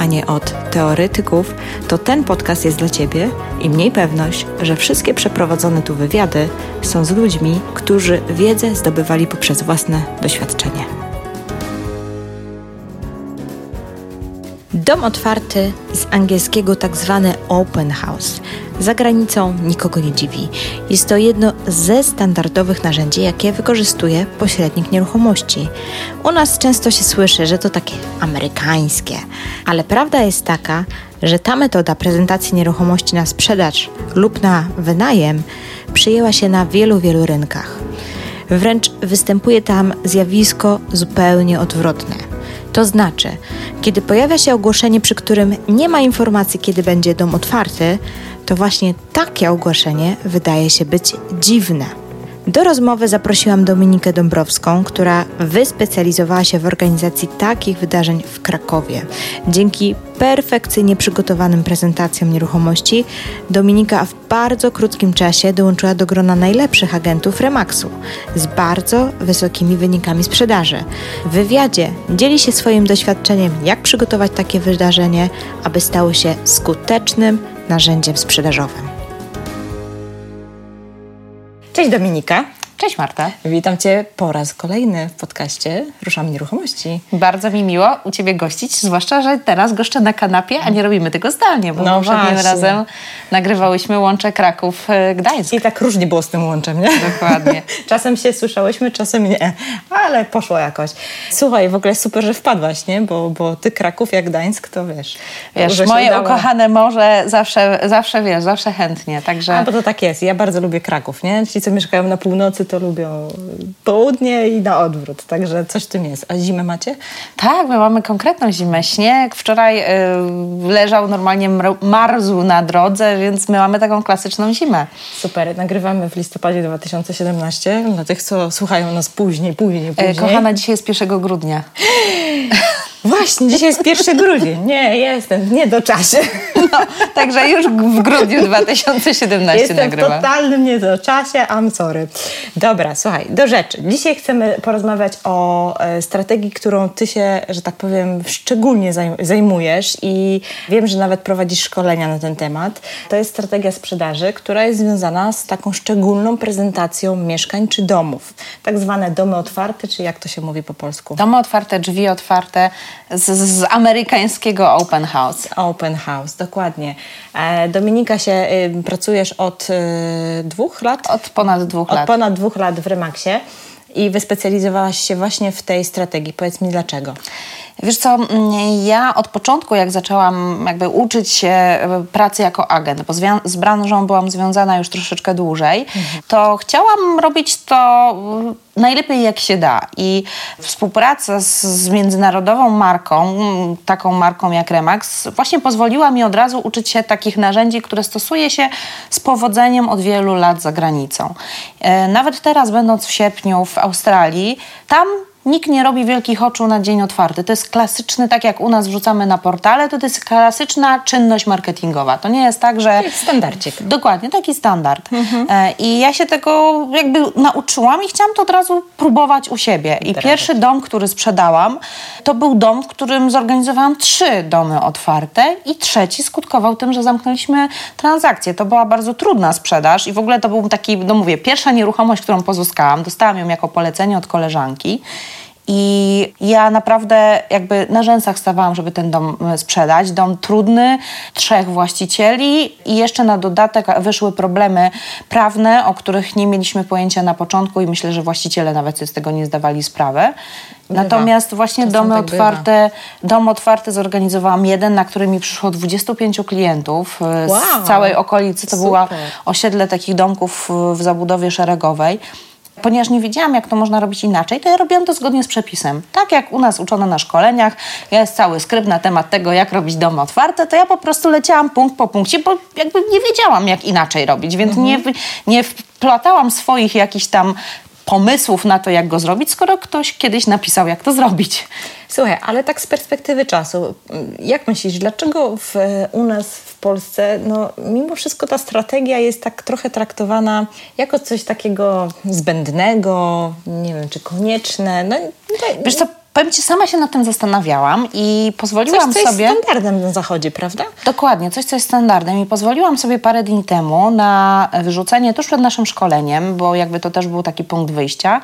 a nie od teoretyków, to ten podcast jest dla Ciebie i mniej pewność, że wszystkie przeprowadzone tu wywiady są z ludźmi, którzy wiedzę zdobywali poprzez własne doświadczenie. Dom otwarty z angielskiego tak zwany open house. Za granicą nikogo nie dziwi. Jest to jedno ze standardowych narzędzi, jakie wykorzystuje pośrednik nieruchomości. U nas często się słyszy, że to takie amerykańskie, ale prawda jest taka, że ta metoda prezentacji nieruchomości na sprzedaż lub na wynajem przyjęła się na wielu, wielu rynkach. Wręcz występuje tam zjawisko zupełnie odwrotne to znaczy, kiedy pojawia się ogłoszenie, przy którym nie ma informacji, kiedy będzie dom otwarty, to właśnie takie ogłoszenie wydaje się być dziwne. Do rozmowy zaprosiłam Dominikę Dąbrowską, która wyspecjalizowała się w organizacji takich wydarzeń w Krakowie. Dzięki perfekcyjnie przygotowanym prezentacjom nieruchomości, Dominika w bardzo krótkim czasie dołączyła do grona najlepszych agentów Remaxu z bardzo wysokimi wynikami sprzedaży. W wywiadzie dzieli się swoim doświadczeniem, jak przygotować takie wydarzenie, aby stało się skutecznym narzędziem sprzedażowym. Cześć Dominika. Cześć Marta. Witam Cię po raz kolejny w podcaście Ruszamy Nieruchomości. Bardzo mi miło u Ciebie gościć, zwłaszcza, że teraz goszczę na kanapie, a nie robimy tego zdalnie, bo no poprzednim razem nagrywałyśmy łącze Kraków-Gdańsk. I tak różnie było z tym łączem, nie? Dokładnie. czasem się słyszałyśmy, czasem nie, ale poszło jakoś. Słuchaj, w ogóle super, że wpadłaś, nie? Bo, bo Ty Kraków jak Gdańsk, to wiesz. Wiesz, moje udało. ukochane morze zawsze, zawsze wiesz, zawsze chętnie, także... A, bo to tak jest. Ja bardzo lubię Kraków, nie? Ci, co mieszkają na północy, to lubią południe i na odwrót, także coś w tym jest. A zimę macie? Tak, my mamy konkretną zimę. Śnieg wczoraj y, leżał normalnie marzu na drodze, więc my mamy taką klasyczną zimę. Super, nagrywamy w listopadzie 2017 dla tych, co słuchają nas później, później, e, później. Kochana, dzisiaj jest 1 grudnia. Właśnie, dzisiaj jest 1 grudzień. Nie, jestem w niedoczasie. No, także już w grudniu 2017 jestem nagrywam. Jestem w totalnym niedoczasie, I'm sorry. Dobra, słuchaj, do rzeczy. Dzisiaj chcemy porozmawiać o e, strategii, którą ty się, że tak powiem, szczególnie zajmujesz i wiem, że nawet prowadzisz szkolenia na ten temat. To jest strategia sprzedaży, która jest związana z taką szczególną prezentacją mieszkań czy domów. Tak zwane domy otwarte, czy jak to się mówi po polsku? Domy otwarte, drzwi otwarte, z, z amerykańskiego open house. Open house, dokładnie. E, Dominika się, y, pracujesz od y, dwóch lat? Od ponad dwóch od lat. Od ponad dwóch lat w Remaxie i wyspecjalizowałaś się właśnie w tej strategii. Powiedz mi dlaczego. Wiesz co, mm, ja od początku, jak zaczęłam jakby uczyć się e, pracy jako agent, bo z branżą byłam związana już troszeczkę dłużej, mhm. to chciałam robić to mm, najlepiej jak się da. I współpraca z, z, międzynarodową marką, mm, taką marką jak Remax, właśnie pozwoliła mi od razu uczyć się takich narzędzi, które stosuje się z powodzeniem od wielu lat za granicą. E, nawet teraz, będąc w sierpniu w Australii, tam Nikt nie robi wielkich oczu na dzień otwarty. To jest klasyczny, tak jak u nas wrzucamy na portale, to, to jest klasyczna czynność marketingowa. To nie jest tak, że... Standardzik. Dokładnie, taki standard. Mhm. E, I ja się tego jakby nauczyłam i chciałam to od razu próbować u siebie. I pierwszy dom, który sprzedałam, to był dom, w którym zorganizowałam trzy domy otwarte i trzeci skutkował tym, że zamknęliśmy transakcję. To była bardzo trudna sprzedaż i w ogóle to był taki, no mówię, pierwsza nieruchomość, którą pozyskałam. Dostałam ją jako polecenie od koleżanki. I ja naprawdę jakby na rzęsach stawałam, żeby ten dom e, sprzedać. Dom trudny, trzech właścicieli i jeszcze na dodatek wyszły problemy prawne, o których nie mieliśmy pojęcia na początku i myślę, że właściciele nawet sobie z tego nie zdawali sprawy. Bywa. Natomiast właśnie Czasem domy tak otwarte, dom otwarty zorganizowałam jeden, na który mi przyszło 25 klientów e, wow. z całej okolicy. To Super. była osiedle takich domków w zabudowie szeregowej ponieważ nie wiedziałam, jak to można robić inaczej, to ja robiłam to zgodnie z przepisem. Tak jak u nas uczono na szkoleniach, jest cały skrypt na temat tego, jak robić domy otwarte, to ja po prostu leciałam punkt po punkcie, bo jakby nie wiedziałam, jak inaczej robić, więc mhm. nie, nie splatałam swoich jakichś tam pomysłów na to, jak go zrobić, skoro ktoś kiedyś napisał, jak to zrobić. Słuchaj, ale tak z perspektywy czasu, jak myślisz, dlaczego w, u nas w Polsce, no mimo wszystko ta strategia jest tak trochę traktowana jako coś takiego zbędnego, nie wiem, czy konieczne? No, Wiesz co, Powiem Ci, sama się nad tym zastanawiałam i pozwoliłam coś, co sobie... jest standardem na zachodzie, prawda? Dokładnie, coś, co jest standardem i pozwoliłam sobie parę dni temu na wyrzucenie tuż przed naszym szkoleniem, bo jakby to też był taki punkt wyjścia,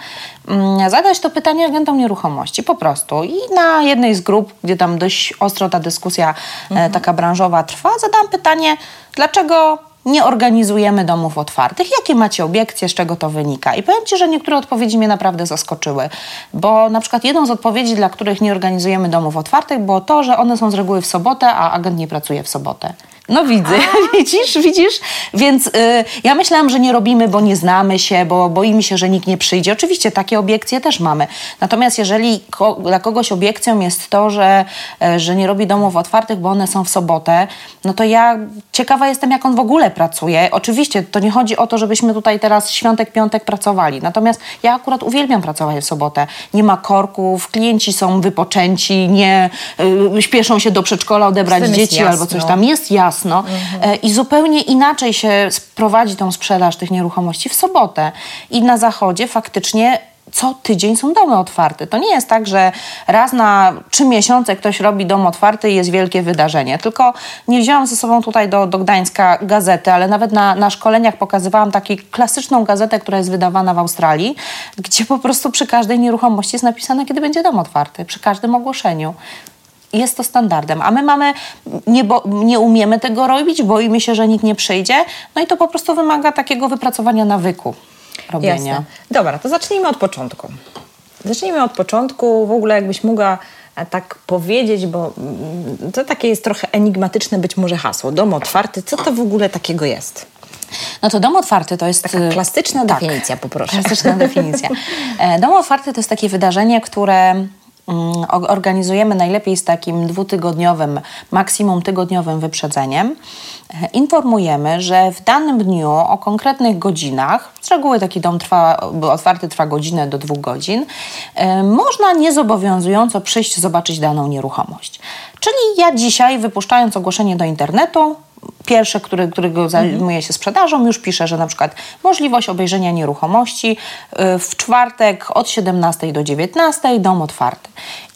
mm, zadać to pytanie agentom nieruchomości, po prostu. I na jednej z grup, gdzie tam dość ostro ta dyskusja e, mhm. taka branżowa trwa, zadałam pytanie, dlaczego nie organizujemy domów otwartych. Jakie macie obiekcje, z czego to wynika? I powiem Ci, że niektóre odpowiedzi mnie naprawdę zaskoczyły, bo na przykład jedną z odpowiedzi, dla których nie organizujemy domów otwartych, było to, że one są z reguły w sobotę, a agent nie pracuje w sobotę. No widzę, widzisz, widzisz? Więc y, ja myślałam, że nie robimy, bo nie znamy się, bo boimy się, że nikt nie przyjdzie. Oczywiście takie obiekcje też mamy. Natomiast jeżeli ko dla kogoś obiekcją jest to, że, y, że nie robi domów otwartych, bo one są w sobotę, no to ja ciekawa jestem, jak on w ogóle pracuje. Oczywiście to nie chodzi o to, żebyśmy tutaj teraz świątek, piątek pracowali. Natomiast ja akurat uwielbiam pracować w sobotę. Nie ma korków, klienci są wypoczęci, nie y, śpieszą się do przedszkola odebrać dzieci albo coś tam. Jest jasno mhm. i zupełnie inaczej się prowadzi tą sprzedaż tych nieruchomości w sobotę. I na zachodzie faktycznie co tydzień są domy otwarte. To nie jest tak, że raz na trzy miesiące ktoś robi dom otwarty i jest wielkie wydarzenie. Tylko nie wzięłam ze sobą tutaj do, do Gdańska gazety, ale nawet na, na szkoleniach pokazywałam taką klasyczną gazetę, która jest wydawana w Australii, gdzie po prostu przy każdej nieruchomości jest napisane, kiedy będzie dom otwarty, przy każdym ogłoszeniu jest to standardem, a my mamy, nie, bo, nie umiemy tego robić, boimy się, że nikt nie przyjdzie, no i to po prostu wymaga takiego wypracowania nawyku robienia. Jasne. Dobra, to zacznijmy od początku. Zacznijmy od początku, w ogóle jakbyś mogła e, tak powiedzieć, bo mm, to takie jest trochę enigmatyczne być może hasło. Dom otwarty, co to w ogóle takiego jest? No to dom otwarty to jest... Taka y, klasyczna tak, definicja, poproszę. Klasyczna definicja. E, dom otwarty to jest takie wydarzenie, które organizujemy najlepiej z takim dwutygodniowym, maksimum tygodniowym wyprzedzeniem. Informujemy, że w danym dniu o konkretnych godzinach, z reguły taki dom trwa, otwarty trwa godzinę do dwóch godzin, można niezobowiązująco przyjść zobaczyć daną nieruchomość. Czyli ja dzisiaj, wypuszczając ogłoszenie do internetu, pierwszy, który, którego zajmuje się sprzedażą, już pisze, że na przykład możliwość obejrzenia nieruchomości y, w czwartek od 17 do 19 dom otwarty.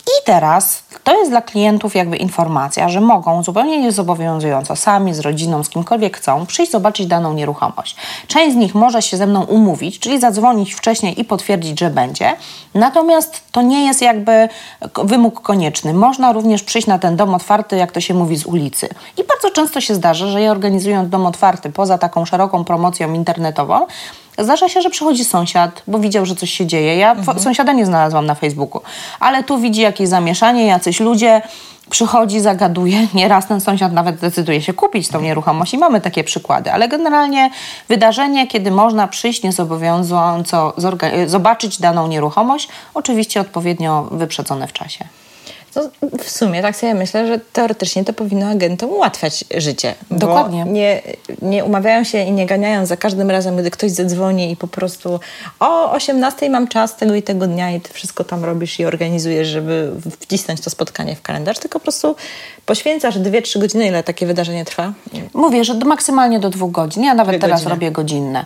I teraz to jest dla klientów jakby informacja, że mogą zupełnie niezobowiązująco sami, z rodziną, z kimkolwiek chcą, przyjść zobaczyć daną nieruchomość. Część z nich może się ze mną umówić, czyli zadzwonić wcześniej i potwierdzić, że będzie. Natomiast to nie jest jakby wymóg konieczny. Można również przyjść na ten dom otwarty, jak to się mówi, z ulicy. I bardzo często się zdarza, że ja organizując dom otwarty poza taką szeroką promocją internetową, Zdarza się, że przychodzi sąsiad, bo widział, że coś się dzieje. Ja mhm. sąsiada nie znalazłam na Facebooku, ale tu widzi jakieś zamieszanie, jacyś ludzie, przychodzi, zagaduje. Nieraz ten sąsiad nawet decyduje się kupić tą nieruchomość i mamy takie przykłady, ale generalnie wydarzenie, kiedy można przyjść niezobowiązująco zobaczyć daną nieruchomość, oczywiście odpowiednio wyprzedzone w czasie. To w sumie tak sobie myślę, że teoretycznie to powinno agentom ułatwiać życie. Dokładnie. Nie, nie umawiają się i nie ganiają za każdym razem, gdy ktoś zadzwoni i po prostu o 18 mam czas tego i tego dnia i ty wszystko tam robisz i organizujesz, żeby wcisnąć to spotkanie w kalendarz, tylko po prostu poświęcasz 2-3 godziny, ile takie wydarzenie trwa? Mówię, że do, maksymalnie do dwóch godzin. Ja nawet teraz godziny. robię godzinne.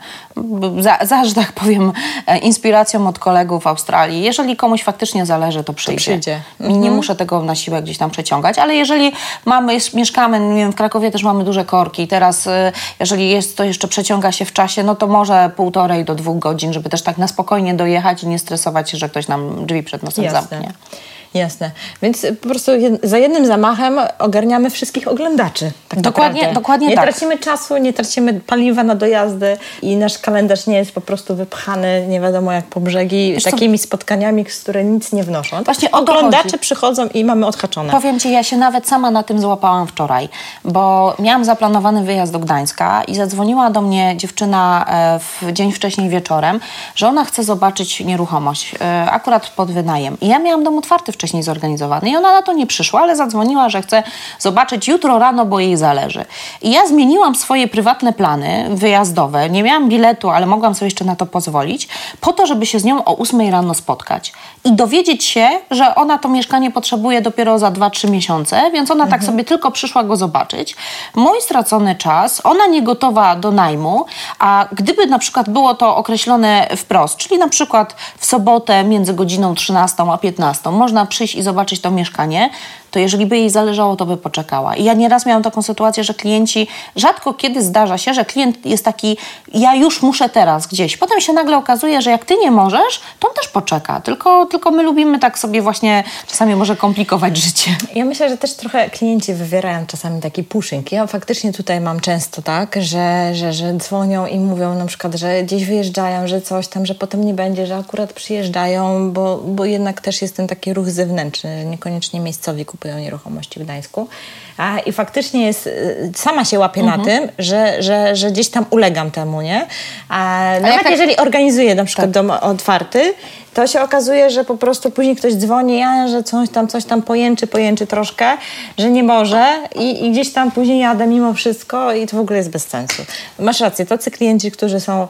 Za, za, że tak powiem, e, inspiracją od kolegów w Australii. Jeżeli komuś faktycznie zależy, to przyjdzie. To przyjdzie. Mhm. Nie muszę tego na siłę gdzieś tam przeciągać, ale jeżeli mamy, mieszkamy, nie wiem, w Krakowie też mamy duże korki, teraz e, jeżeli jest to jeszcze przeciąga się w czasie, no to może półtorej do dwóch godzin, żeby też tak na spokojnie dojechać i nie stresować się, że ktoś nam drzwi przed nosem Jasne. zamknie. Jasne. Więc po prostu za jednym zamachem ogarniamy wszystkich oglądaczy. Tak dokładnie, naprawdę. dokładnie nie tak. tracimy czasu, nie tracimy paliwa na dojazdy i nasz kalendarz nie jest po prostu wypchany nie wiadomo jak po brzegi Wiesz takimi co? spotkaniami, z które nic nie wnoszą. Właśnie oglądacze przychodzą i mamy odhaczone. Powiem Ci, ja się nawet sama na tym złapałam wczoraj, bo miałam zaplanowany wyjazd do Gdańska i zadzwoniła do mnie dziewczyna e, w dzień wcześniej wieczorem, że ona chce zobaczyć nieruchomość, e, akurat pod wynajem. I ja miałam dom otwarty wcześniej wcześniej zorganizowany. I ona na to nie przyszła, ale zadzwoniła, że chce zobaczyć jutro rano, bo jej zależy. I ja zmieniłam swoje prywatne plany wyjazdowe. Nie miałam biletu, ale mogłam sobie jeszcze na to pozwolić, po to, żeby się z nią o 8 rano spotkać i dowiedzieć się, że ona to mieszkanie potrzebuje dopiero za 2-3 miesiące, więc ona tak sobie tylko przyszła go zobaczyć. Mój stracony czas, ona nie gotowa do najmu, a gdyby na przykład było to określone wprost, czyli na przykład w sobotę między godziną 13 a 15 można przyjść i zobaczyć to mieszkanie, to jeżeli by jej zależało, to by poczekała. I ja nieraz miałam taką sytuację, że klienci, rzadko kiedy zdarza się, że klient jest taki, ja już muszę teraz gdzieś. Potem się nagle okazuje, że jak ty nie możesz, to on też poczeka. Tylko, tylko my lubimy tak sobie właśnie czasami może komplikować życie. Ja myślę, że też trochę klienci wywierają czasami taki pushing. Ja faktycznie tutaj mam często tak, że, że, że dzwonią i mówią na przykład, że gdzieś wyjeżdżają, że coś tam, że potem nie będzie, że akurat przyjeżdżają, bo, bo jednak też jest ten taki ruch zewnętrzny, że niekoniecznie miejscowi kupują kupują nieruchomości w Gdańsku. A, I faktycznie jest, y, sama się łapię mhm. na tym, że, że, że gdzieś tam ulegam temu, nie? A, A nawet tak... jeżeli organizuję na przykład tak. dom otwarty, to się okazuje, że po prostu później ktoś dzwoni, ja, że coś tam, coś tam pojęczy, pojęczy troszkę, że nie może i, i gdzieś tam później jadę mimo wszystko i to w ogóle jest bez sensu. Masz rację, tacy klienci, którzy są,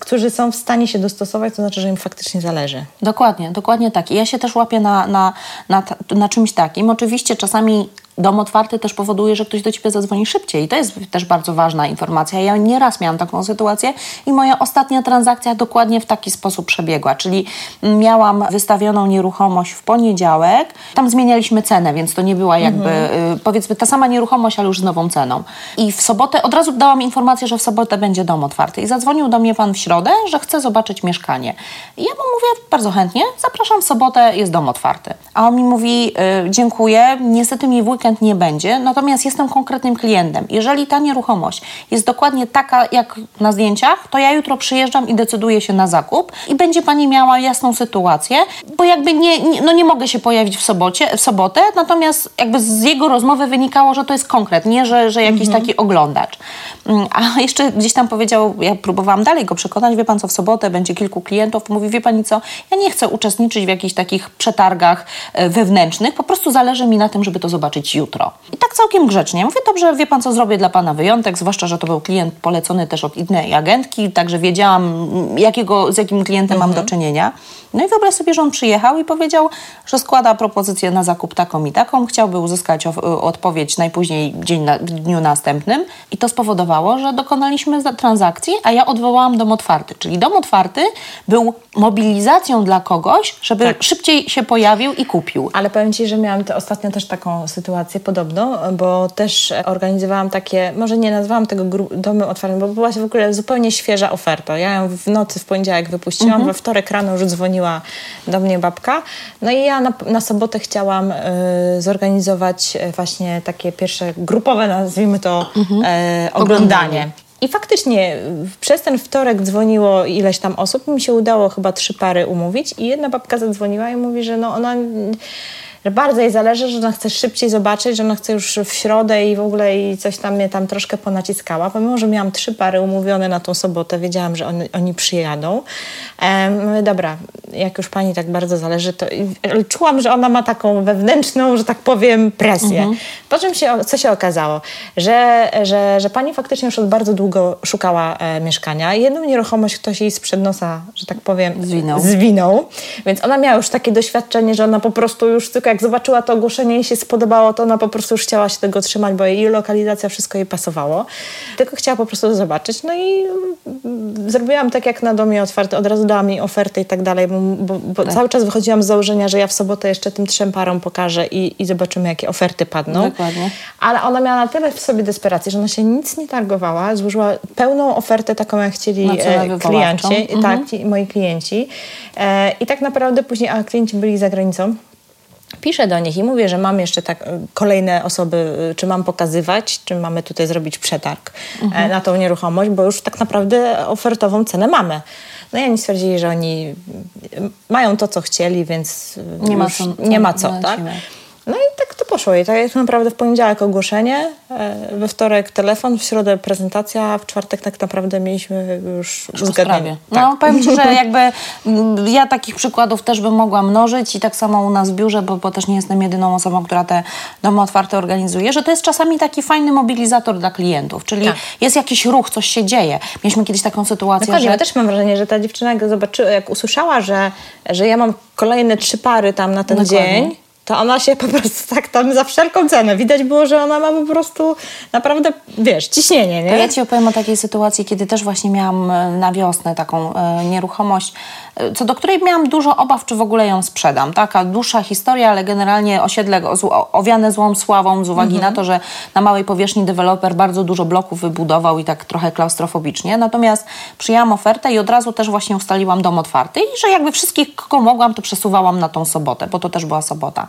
którzy są w stanie się dostosować, to znaczy, że im faktycznie zależy. Dokładnie, dokładnie tak. I ja się też łapię na, na, na, na czymś takim. Oczywiście czasami Dom otwarty też powoduje, że ktoś do ciebie zadzwoni szybciej. I to jest też bardzo ważna informacja. Ja nieraz miałam taką sytuację i moja ostatnia transakcja dokładnie w taki sposób przebiegła. Czyli miałam wystawioną nieruchomość w poniedziałek, tam zmienialiśmy cenę, więc to nie była jakby mhm. powiedzmy ta sama nieruchomość, ale już z nową ceną. I w sobotę od razu dałam informację, że w sobotę będzie dom otwarty. I zadzwonił do mnie pan w środę, że chce zobaczyć mieszkanie. I ja mu mówię bardzo chętnie, zapraszam w sobotę, jest dom otwarty. A on mi mówi, y, dziękuję, niestety mi w weekend nie będzie, natomiast jestem konkretnym klientem. Jeżeli ta nieruchomość jest dokładnie taka jak na zdjęciach, to ja jutro przyjeżdżam i decyduję się na zakup i będzie Pani miała jasną sytuację, bo jakby nie, nie, no nie mogę się pojawić w, sobocie, w sobotę, natomiast jakby z jego rozmowy wynikało, że to jest konkret, nie, że, że jakiś mhm. taki oglądacz. Mm, a jeszcze gdzieś tam powiedział, ja próbowałam dalej go przekonać, wie Pan co, w sobotę będzie kilku klientów, mówi, wie Pani co, ja nie chcę uczestniczyć w jakichś takich przetargach e, wewnętrznych, po prostu zależy mi na tym, żeby to zobaczyć jutro. I tak całkiem grzecznie. Mówię, dobrze, wie pan co, zrobię dla pana wyjątek, zwłaszcza, że to był klient polecony też od innej agentki, także wiedziałam, jakiego, z jakim klientem mhm. mam do czynienia. No i wyobraź sobie, że on przyjechał i powiedział, że składa propozycję na zakup taką i taką, chciałby uzyskać odpowiedź najpóźniej dzień na, w dniu następnym i to spowodowało, że dokonaliśmy transakcji, a ja odwołałam dom otwarty, czyli dom otwarty był mobilizacją dla kogoś, żeby tak. szybciej się pojawił i kupił. Ale powiem Ci, że miałam ostatnio też taką sytuację podobną, bo też organizowałam takie, może nie nazwałam tego domu otwartym, bo była w ogóle zupełnie świeża oferta. Ja ją w nocy w poniedziałek wypuściłam, mhm. we wtorek rano już dzwoniła do mnie babka. No i ja na, na sobotę chciałam y, zorganizować e, właśnie takie pierwsze grupowe, nazwijmy to, mhm. y, oglądanie. I faktycznie przez ten wtorek dzwoniło ileś tam osób. Mi się udało chyba trzy pary umówić i jedna babka zadzwoniła i mówi, że no ona że bardzo jej zależy, że ona chce szybciej zobaczyć, że ona chce już w środę i w ogóle i coś tam mnie tam troszkę ponaciskała. Pomimo, że miałam trzy pary umówione na tą sobotę, wiedziałam, że oni, oni przyjadą. Mówię, dobra, jak już pani tak bardzo zależy, to czułam, że ona ma taką wewnętrzną, że tak powiem, presję. Mhm. Po czym się, co się okazało? Że, że, że pani faktycznie już od bardzo długo szukała e, mieszkania. Jedną nieruchomość ktoś jej sprzed nosa, że tak powiem, zwinął. zwinął. Więc ona miała już takie doświadczenie, że ona po prostu już tylko jak zobaczyła to ogłoszenie i się spodobało, to ona po prostu już chciała się tego trzymać, bo jej lokalizacja, wszystko jej pasowało. Tylko chciała po prostu zobaczyć. No i mm, zrobiłam tak jak na domie otwarty, od razu dałam jej oferty i tak dalej, bo, bo, bo tak. cały czas wychodziłam z założenia, że ja w sobotę jeszcze tym trzem parom pokażę i, i zobaczymy, jakie oferty padną. Dokładnie. Ale ona miała na tyle w sobie desperacji, że ona się nic nie targowała, złożyła pełną ofertę taką, jak chcieli e, klienci, mhm. tak, moi klienci. E, I tak naprawdę później, a klienci byli za granicą, piszę do nich i mówię, że mam jeszcze tak e, kolejne osoby, e, czy mam pokazywać, czy mamy tutaj zrobić przetarg e, mhm. na tą nieruchomość, bo już tak naprawdę ofertową cenę mamy. No i oni stwierdzili, że oni mają to, co chcieli, więc nie ma co, nie ma co tak? No i tak to poszło jej. Tak naprawdę w poniedziałek ogłoszenie, e, we wtorek telefon, w środę prezentacja, w czwartek tak naprawdę mieliśmy już uzgadnienie. Tak. No powiem Ci, że jakby mm, ja takich przykładów też bym mogła mnożyć i tak samo u nas w biurze, bo, bo też nie jestem jedyną osobą, która te domy otwarte organizuje, że to jest czasami taki fajny mobilizator dla klientów, czyli tak. jest jakiś ruch, coś się dzieje. Mieliśmy kiedyś taką sytuację, Dokładnie, że... Ja też mam wrażenie, że ta dziewczyna jak zobaczyła, jak usłyszała, że, że ja mam kolejne trzy pary tam na ten Dokładnie. dzień, to ona się po prostu tak tam za wszelką cenę. Widać było, że ona ma po prostu naprawdę, wiesz, ciśnienie, nie? To ja Ci opowiem o takiej sytuacji, kiedy też właśnie miałam e, na wiosnę taką e, nieruchomość, e, co do której miałam dużo obaw, czy w ogóle ją sprzedam. Taka dłuższa historia, ale generalnie osiedle owiane złą sławą z uwagi mhm. na to, że na małej powierzchni deweloper bardzo dużo bloków wybudował i tak trochę klaustrofobicznie. Natomiast przyjęłam ofertę i od razu też właśnie ustaliłam dom otwarty i że jakby wszystkich, kogo mogłam, to przesuwałam na tą sobotę, bo to też była sobota.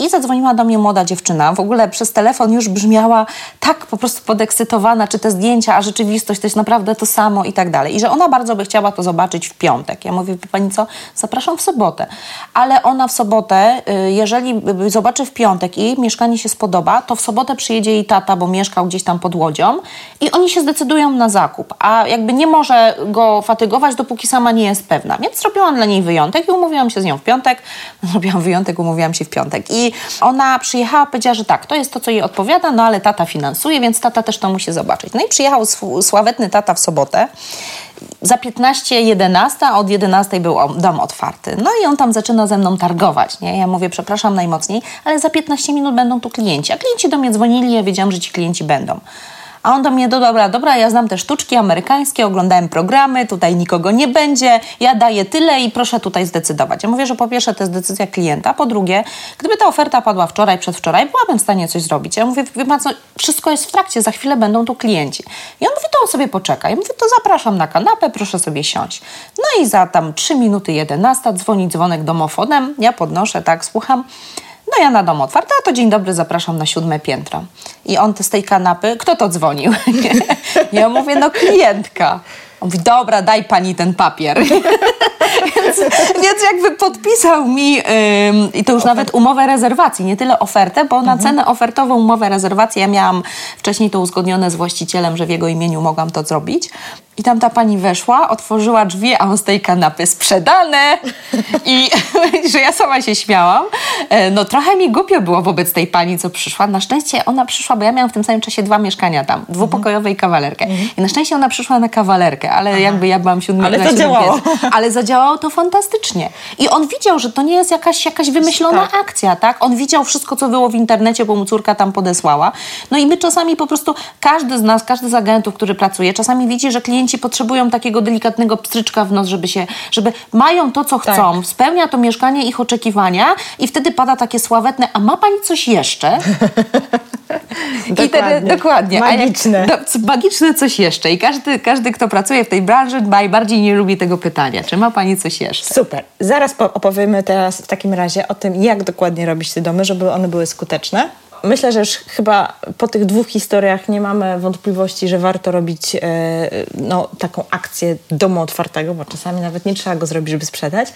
I zadzwoniła do mnie młoda dziewczyna. W ogóle przez telefon już brzmiała tak po prostu podekscytowana, czy te zdjęcia, a rzeczywistość to jest naprawdę to samo i tak dalej. I że ona bardzo by chciała to zobaczyć w piątek. Ja mówię, pani co, zapraszam w sobotę. Ale ona w sobotę, y, jeżeli zobaczy w piątek i mieszkanie się spodoba, to w sobotę przyjedzie jej tata, bo mieszkał gdzieś tam pod Łodzią i oni się zdecydują na zakup. A jakby nie może go fatygować, dopóki sama nie jest pewna. Więc zrobiłam dla niej wyjątek i umówiłam się z nią w piątek. Zrobiłam wyjątek, umówiłam się w piątek. I ona przyjechała, powiedziała, że tak, to jest to, co jej odpowiada, no ale tata finansuje, więc tata też to musi zobaczyć. No i przyjechał sławetny tata w sobotę za 15-11, a od 11 był dom otwarty. No i on tam zaczyna ze mną targować. Nie? Ja mówię, przepraszam najmocniej, ale za 15 minut będą tu klienci. A klienci do mnie dzwonili, ja wiedziałam, że ci klienci będą. A on do mnie, do dobra, dobra, ja znam te sztuczki amerykańskie, oglądałem programy, tutaj nikogo nie będzie, ja daję tyle i proszę tutaj zdecydować. Ja mówię, że po pierwsze to jest decyzja klienta, po drugie, gdyby ta oferta padła wczoraj, przedwczoraj, byłabym w stanie coś zrobić. Ja mówię, wie co, wszystko jest w trakcie, za chwilę będą tu klienci. I on mówi, to on sobie poczeka. Ja mówię, to zapraszam na kanapę, proszę sobie siąść. No i za tam 3 minuty 11 dzwoni dzwonek domofonem, ja podnoszę, tak, słucham. No ja na dom otwarta, a to dzień dobry, zapraszam na siódme piętro. I on z tej kanapy, kto to dzwonił? ja mówię, no klientka. On mówi, dobra, daj pani ten papier. więc, więc, jakby podpisał mi, i to już nawet umowę rezerwacji, nie tyle ofertę, bo na mhm. cenę ofertową umowę rezerwacji ja miałam wcześniej to uzgodnione z właścicielem, że w jego imieniu mogłam to zrobić. I tam ta pani weszła, otworzyła drzwi, a on z tej kanapy sprzedane. I że ja sama się śmiałam. E, no trochę mi głupio było wobec tej pani, co przyszła. Na szczęście ona przyszła, bo ja miałam w tym samym czasie dwa mieszkania tam, dwupokojowe i kawalerkę. Mhm. I na szczęście ona przyszła na kawalerkę, ale Aha. jakby ja byłam siódmy Ale zadziałało. Ale zadziałało to fantastycznie. I on widział, że to nie jest jakaś, jakaś wymyślona tak. akcja, tak? On widział wszystko, co było w internecie, bo mu córka tam podesłała. No i my czasami po prostu, każdy z nas, każdy z agentów, który pracuje, czasami widzi, że potrzebują takiego delikatnego pstryczka w nos, żeby się, żeby mają to, co tak. chcą, spełnia to mieszkanie ich oczekiwania i wtedy pada takie sławetne, a ma pani coś jeszcze? dokładnie. I wtedy, dokładnie. Magiczne. Jak, do, magiczne coś jeszcze. I każdy, każdy, kto pracuje w tej branży, najbardziej nie lubi tego pytania. Czy ma pani coś jeszcze? Super. Zaraz opowiemy teraz w takim razie o tym, jak dokładnie robić te domy, żeby one były skuteczne myślę, że już chyba po tych dwóch historiach nie mamy wątpliwości, że warto robić e, no, taką akcję domu otwartego, bo czasami nawet nie trzeba go zrobić, żeby sprzedać.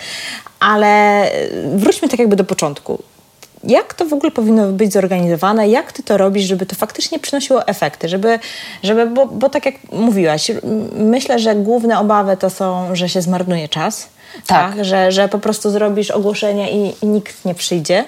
Ale wróćmy tak jakby do początku. Jak to w ogóle powinno być zorganizowane? Jak ty to robisz, żeby to faktycznie przynosiło efekty? Żeby, żeby bo, bo tak jak mówiłaś, myślę, że główne obawy to są, że się zmarnuje czas. Tak. tak? Że, że po prostu zrobisz ogłoszenie i, i nikt nie przyjdzie.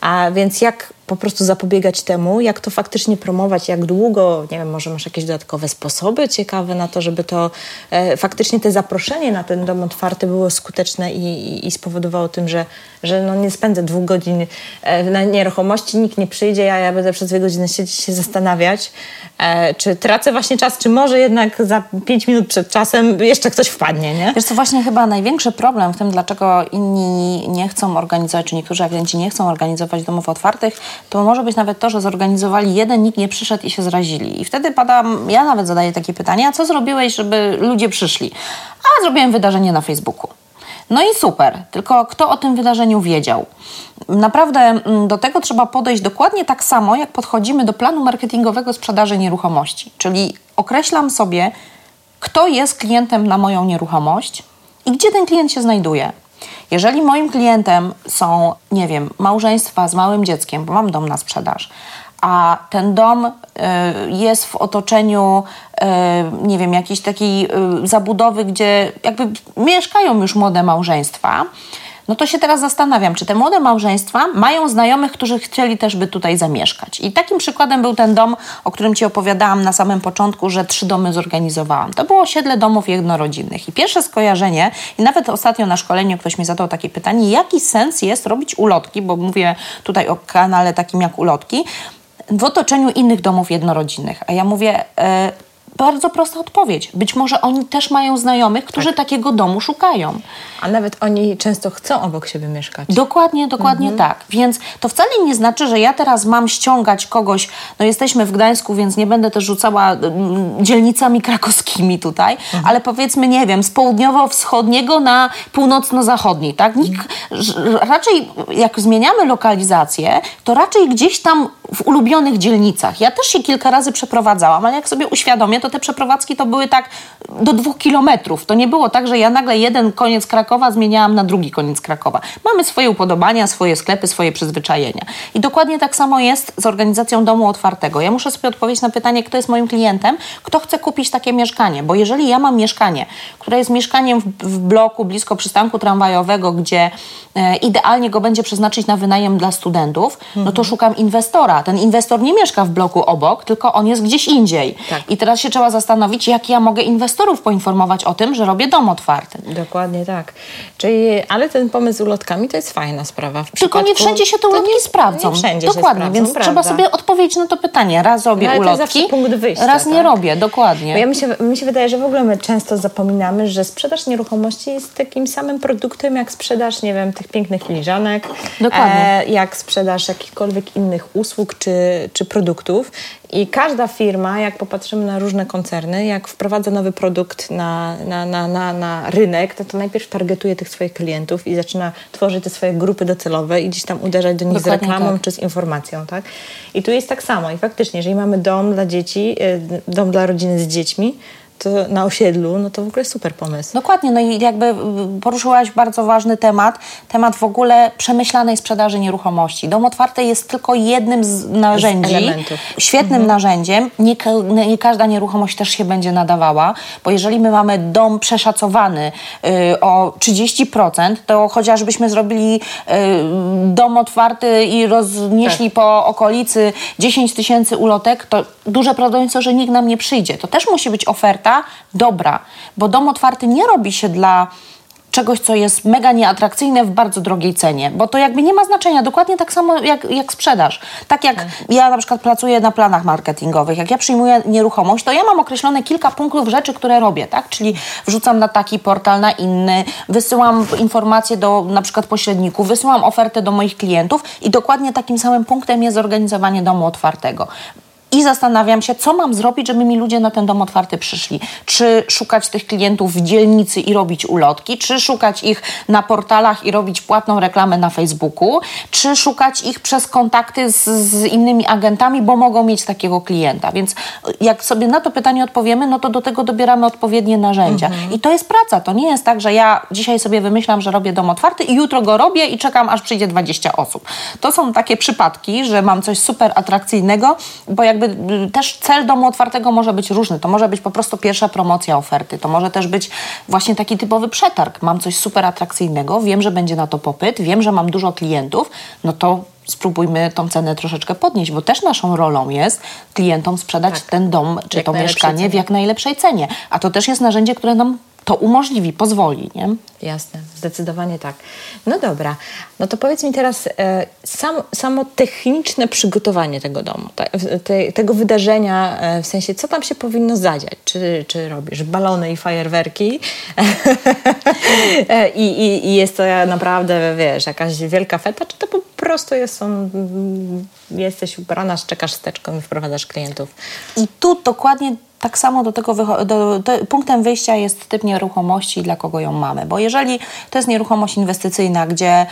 A więc jak po prostu zapobiegać temu, jak to faktycznie promować, jak długo, nie wiem, może masz jakieś dodatkowe sposoby ciekawe na to, żeby to e, faktycznie te zaproszenie na ten dom otwarty było skuteczne i, i, i spowodowało tym, że, że no nie spędzę dwóch godzin e, na nieruchomości, nikt nie przyjdzie, a ja będę przez dwie godziny siedzieć się zastanawiać, e, czy tracę właśnie czas, czy może jednak za pięć minut przed czasem jeszcze ktoś wpadnie, nie? Wiesz co, właśnie chyba największy problem w tym, dlaczego inni nie chcą organizować, czy niektórzy agenci nie chcą organizować domów otwartych, to może być nawet to, że zorganizowali jeden, nikt nie przyszedł i się zrazili. I wtedy pada, ja nawet zadaję takie pytanie, a co zrobiłeś, żeby ludzie przyszli? A zrobiłem wydarzenie na Facebooku. No i super, tylko kto o tym wydarzeniu wiedział? Naprawdę mm, do tego trzeba podejść dokładnie tak samo, jak podchodzimy do planu marketingowego sprzedaży nieruchomości. Czyli określam sobie, kto jest klientem na moją nieruchomość i gdzie ten klient się znajduje. Jeżeli moim klientem są, nie wiem, małżeństwa z małym dzieckiem, bo mam dom na sprzedaż, a ten dom y, jest w otoczeniu, y, nie wiem, jakiejś takiej y, zabudowy, gdzie jakby mieszkają już młode małżeństwa, no to się teraz zastanawiam, czy te młode małżeństwa mają znajomych, którzy chcieli też by tutaj zamieszkać. I takim przykładem był ten dom, o którym Ci opowiadałam na samym początku, że trzy domy zorganizowałam. To było osiedle domów jednorodzinnych. I pierwsze skojarzenie, i nawet ostatnio na szkoleniu ktoś mi zadał takie pytanie, jaki sens jest robić ulotki, bo mówię tutaj o kanale takim jak ulotki, w otoczeniu innych domów jednorodzinnych. A ja mówię... Yy, bardzo prosta odpowiedź. Być może oni też mają znajomych, którzy tak. takiego domu szukają. A nawet oni często chcą obok siebie mieszkać. Dokładnie, dokładnie mhm. tak. Więc to wcale nie znaczy, że ja teraz mam ściągać kogoś. No jesteśmy w Gdańsku, więc nie będę też rzucała mm, dzielnicami krakowskimi tutaj, mhm. ale powiedzmy, nie wiem, z południowo-wschodniego na północno-zachodni, tak? Nikt, raczej jak zmieniamy lokalizację, to raczej gdzieś tam w ulubionych dzielnicach. Ja też się kilka razy przeprowadzałam, ale jak sobie uświadomię, to te przeprowadzki to były tak do dwóch kilometrów. To nie było tak, że ja nagle jeden koniec Krakowa zmieniałam na drugi koniec Krakowa. Mamy swoje upodobania, swoje sklepy, swoje przyzwyczajenia. I dokładnie tak samo jest z organizacją domu otwartego. Ja muszę sobie odpowiedzieć na pytanie, kto jest moim klientem, kto chce kupić takie mieszkanie. Bo jeżeli ja mam mieszkanie, które jest mieszkaniem w, w bloku blisko przystanku tramwajowego, gdzie e, idealnie go będzie przeznaczyć na wynajem dla studentów, mhm. no to szukam inwestora. Ten inwestor nie mieszka w bloku obok, tylko on jest gdzieś indziej. Tak. I teraz się trzeba zastanowić, jak ja mogę inwestorów poinformować o tym, że robię dom otwarty. Dokładnie tak. Czyli, ale ten pomysł z ulotkami to jest fajna sprawa. W Tylko nie wszędzie się te ulotki nie, sprawdzą. Nie wszędzie dokładnie, sprawdzą, więc prawda. trzeba sobie odpowiedzieć na to pytanie. Raz robię no, ulotki, punkt wyjścia, raz tak? nie robię, dokładnie. Bo ja mi się, mi się wydaje, że w ogóle my często zapominamy, że sprzedaż nieruchomości jest takim samym produktem jak sprzedaż, nie wiem, tych pięknych filiżanek, dokładnie. E, jak sprzedaż jakichkolwiek innych usług czy, czy produktów. I każda firma, jak popatrzymy na różne koncerny, jak wprowadza nowy produkt na, na, na, na, na rynek, to, to najpierw targetuje tych swoich klientów i zaczyna tworzyć te swoje grupy docelowe i gdzieś tam uderzać do nich Dokładnie z reklamą tak. czy z informacją. Tak? I tu jest tak samo. I faktycznie, jeżeli mamy dom dla dzieci, y, dom dla rodziny z dziećmi, to na osiedlu, no to w ogóle super pomysł. Dokładnie, no i jakby poruszyłaś bardzo ważny temat, temat w ogóle przemyślanej sprzedaży nieruchomości. Dom otwarty jest tylko jednym z narzędzi, z świetnym mhm. narzędziem. Nie, nie, każda nieruchomość też się będzie nadawała, bo jeżeli my mamy dom przeszacowany y, o 30%, to chociażbyśmy zrobili y, dom otwarty i roznieśli tak. po okolicy 10 tysięcy ulotek, to duże prawdopodobieństwo, że nikt nam nie przyjdzie. To też musi być oferta, dobra, bo dom otwarty nie robi się dla czegoś, co jest mega nieatrakcyjne w bardzo drogiej cenie, bo to jakby nie ma znaczenia, dokładnie tak samo jak, jak sprzedaż. Tak jak tak. ja na przykład pracuję na planach marketingowych, jak ja przyjmuję nieruchomość, to ja mam określone kilka punktów rzeczy, które robię, tak? Czyli wrzucam na taki portal, na inny, wysyłam informacje do na przykład pośredników, wysyłam ofertę do moich klientów i dokładnie takim samym punktem jest zorganizowanie domu otwartego i zastanawiam się, co mam zrobić, żeby mi ludzie na ten dom otwarty przyszli. Czy szukać tych klientów w dzielnicy i robić ulotki, czy szukać ich na portalach i robić płatną reklamę na Facebooku, czy szukać ich przez kontakty z, z innymi agentami, bo mogą mieć takiego klienta. Więc jak sobie na to pytanie odpowiemy, no to do tego dobieramy odpowiednie narzędzia. Mhm. I to jest praca. To nie jest tak, że ja dzisiaj sobie wymyślam, że robię dom otwarty i jutro go robię i czekam, aż przyjdzie 20 osób. To są takie przypadki, że mam coś super atrakcyjnego, bo jak jakby y, też cel domu otwartego może być różny. To może być po prostu pierwsza promocja oferty. To może też być właśnie taki typowy przetarg. Mam coś super atrakcyjnego, wiem, że będzie na to popyt, wiem, że mam dużo klientów, no to spróbujmy tą cenę troszeczkę podnieść, bo też naszą rolą jest klientom sprzedać tak. ten dom czy jak to mieszkanie cenie. w jak najlepszej cenie. A to też jest narzędzie, które nam to umożliwi, pozwoli, nie? Jasne, zdecydowanie tak. No dobra, no to powiedz mi teraz e, sam, samo techniczne przygotowanie tego domu, te, tego wydarzenia, e, w sensie co tam się powinno zadziać? Czy, czy robisz balony i fajerwerki e, I, i, i, jest to naprawdę, wiesz, jakaś wielka feta, czy to po prostu jest są, jesteś ubrana, czekasz steczką i wprowadzasz klientów? I tu dokładnie tak samo do tego do, do, punktem wyjścia jest typ nieruchomości dla kogo ją mamy. Bo jeżeli to jest nieruchomość inwestycyjna, gdzie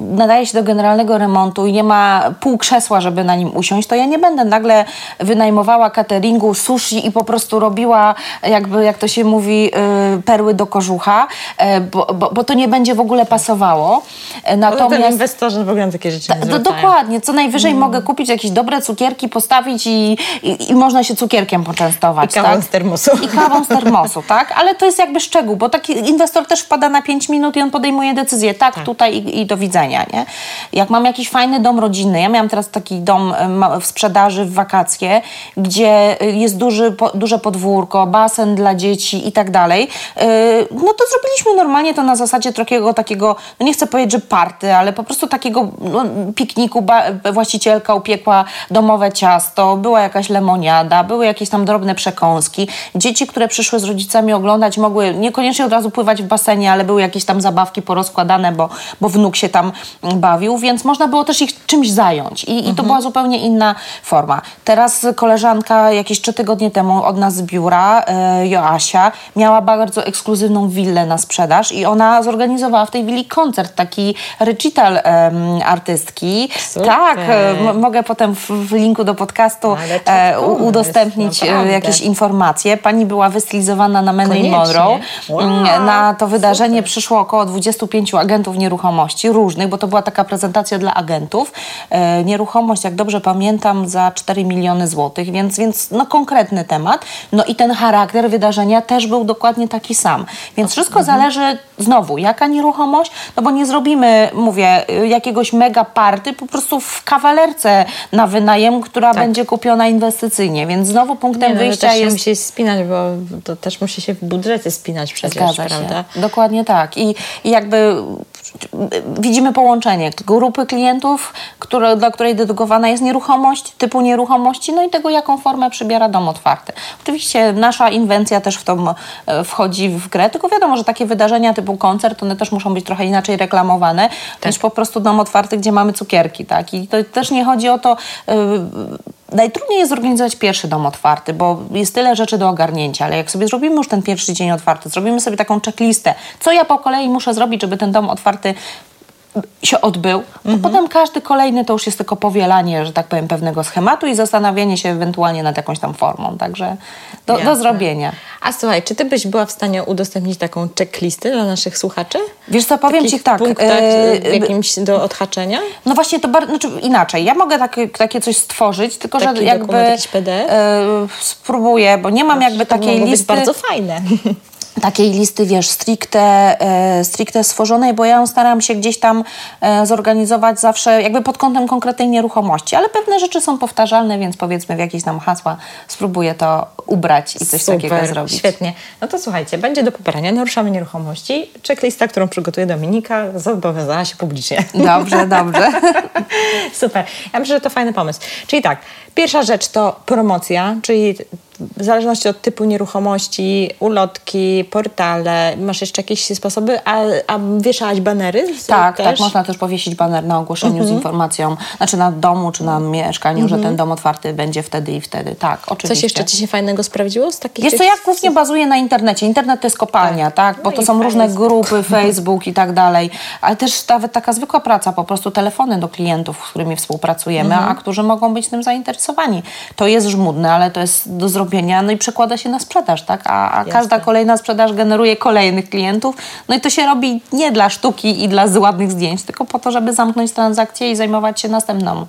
nadaje się do generalnego remontu i nie ma pół krzesła, żeby na nim usiąść, to ja nie będę nagle wynajmowała cateringu, sushi i po prostu robiła, jakby, jak to się mówi, y, perły do kożucha, y, bo, bo, bo to nie będzie w ogóle pasowało. Natomiast... Ten inwestorzy w ogóle takie rzeczy nie Dokładnie. Co najwyżej mm. mogę kupić jakieś dobre cukierki, postawić i, i, i można się cukierkiem poczęstować. I kawą tak? z termosu. I kawą z termosu, tak? Ale to jest jakby szczegół, bo taki inwestor też wpada na 5 minut i on podejmuje decyzję, tak, tak. tutaj i, i, do widzenia, nie? Jak mam jakiś fajny dom rodzinny, ja miałam teraz taki dom w sprzedaży w wakacje, gdzie y, jest duży, po, duże podwórko, basen dla dzieci i tak dalej, y, no to zrobiliśmy normalnie to na zasadzie takiego, takiego no nie chcę powiedzieć, że party, ale po prostu takiego no, pikniku, ba, właścicielka upiekła domowe ciasto, była jakaś lemoniada, były jakieś tam drobne przekąski. Dzieci, które przyszły z rodzicami oglądać, mogły niekoniecznie od razu pływać w basenie, ale były jakieś tam zabawki porozkładane, bo, bo wnuk się tam bawił, więc można było też ich czymś zająć. I, i to mhm. była zupełnie inna forma. Teraz koleżanka jakieś trzy tygodnie temu od nas z biura, e, Joasia, miała bardzo ekskluzywną willę na sprzedaż i ona zorganizowała w tej willi koncert, taki recital artystki. Super. Tak, e, mogę potem w, w, linku do podcastu e, udostępnić e, jakieś informacje. Pani była wystylizowana na Marilyn Monroe. Wow, mm, na to wydarzenie super. przyszło około 25 agentów nieruchomości, różnych, bo to była taka prezentacja dla agentów. E, nieruchomość, jak dobrze pamiętam, za 4 miliony złotych, więc, więc no, konkretny temat. No i ten charakter wydarzenia też był dokładnie taki sam. Więc wszystko mhm. zależy znowu, jaka nieruchomość, no bo nie zrobimy, mówię, jakiegoś mega party po prostu w kawalerce na wynajem, która tak. będzie kupiona inwestycyjnie, więc znowu punktem nie, no, wyjścia też jest... musi spinać, bo to też musi się w budżecie spinać przecież, Zgadza prawda? Się. Dokładnie tak. I, I jakby widzimy połączenie grupy klientów, które, dla której dedykowana jest nieruchomość, typu nieruchomości, no i tego, jaką formę przybiera dom otwarty. Oczywiście nasza inwencja też w to e, wchodzi w grę, tylko wiadomo, że takie wydarzenia typu koncert, one też muszą być trochę inaczej reklamowane tak. niż po prostu dom otwarty, gdzie mamy cukierki, tak? I to też nie chodzi o to... Yy, najtrudniej jest zorganizować pierwszy dom otwarty, bo jest tyle rzeczy do ogarnięcia, ale jak sobie zrobimy już ten pierwszy dzień otwarty, zrobimy sobie taką checklistę, co ja po kolei muszę zrobić, żeby ten dom otwarty się odbył, to mhm. potem każdy kolejny to już jest tylko powielanie, że tak powiem, pewnego schematu i zastanawianie się ewentualnie nad jakąś tam formą. Także do, do zrobienia. A słuchaj, czy ty byś była w stanie udostępnić taką checklistę dla naszych słuchaczy? Wiesz co, powiem Takich ci tak. Punktach e, jakimś do odhaczenia? No właśnie, to znaczy inaczej. Ja mogę takie, takie coś stworzyć, tylko Taki że jakby jakiś PDF? E, spróbuję, bo nie mam no, jakby takiej listy. Być bardzo fajne. takiej listy, wiesz, stricte, e, stricte stworzonej, bo ja ją staram się gdzieś tam e, zorganizować zawsze jakby pod kątem konkretnej nieruchomości, ale pewne rzeczy są powtarzalne, więc powiedzmy w jakieś tam hasła spróbuję to ubrać i coś Super, takiego zrobić. Świetnie. No to słuchajcie, będzie do pobrania, naruszamy nieruchomości, checklista, którą przygotuje Dominika, zobowiązała się publicznie. Dobrze, dobrze. Super. Ja myślę, że to fajny pomysł. Czyli tak, pierwsza rzecz to promocja, czyli w zależności od typu nieruchomości, ulotki, portale, masz jeszcze jakieś sposoby, a, a wieszałaś banery? Tak, też? tak, można też powiesić baner na ogłoszeniu mhm. z informacją, znaczy na domu czy na mieszkaniu, mhm. że ten dom otwarty będzie wtedy i wtedy. Tak, oczywiście. Coś jeszcze Ci się fajnego sprawdziło z takich? Jest to jak głównie bazuje na internecie. Internet to jest kopalnia, tak? tak? Bo no to są Facebook. różne grupy, Facebook i tak dalej, ale też nawet taka zwykła praca, po prostu telefony do klientów, z którymi współpracujemy, mhm. a którzy mogą być tym zainteresowani. To jest żmudne, ale to jest do zrobienia zrobienia, no i przekłada się na sprzedaż, tak? A, a każda kolejna sprzedaż generuje kolejnych klientów. No i to się robi nie dla sztuki i dla ładnych zdjęć, tylko po to, żeby zamknąć transakcję i zajmować się następną.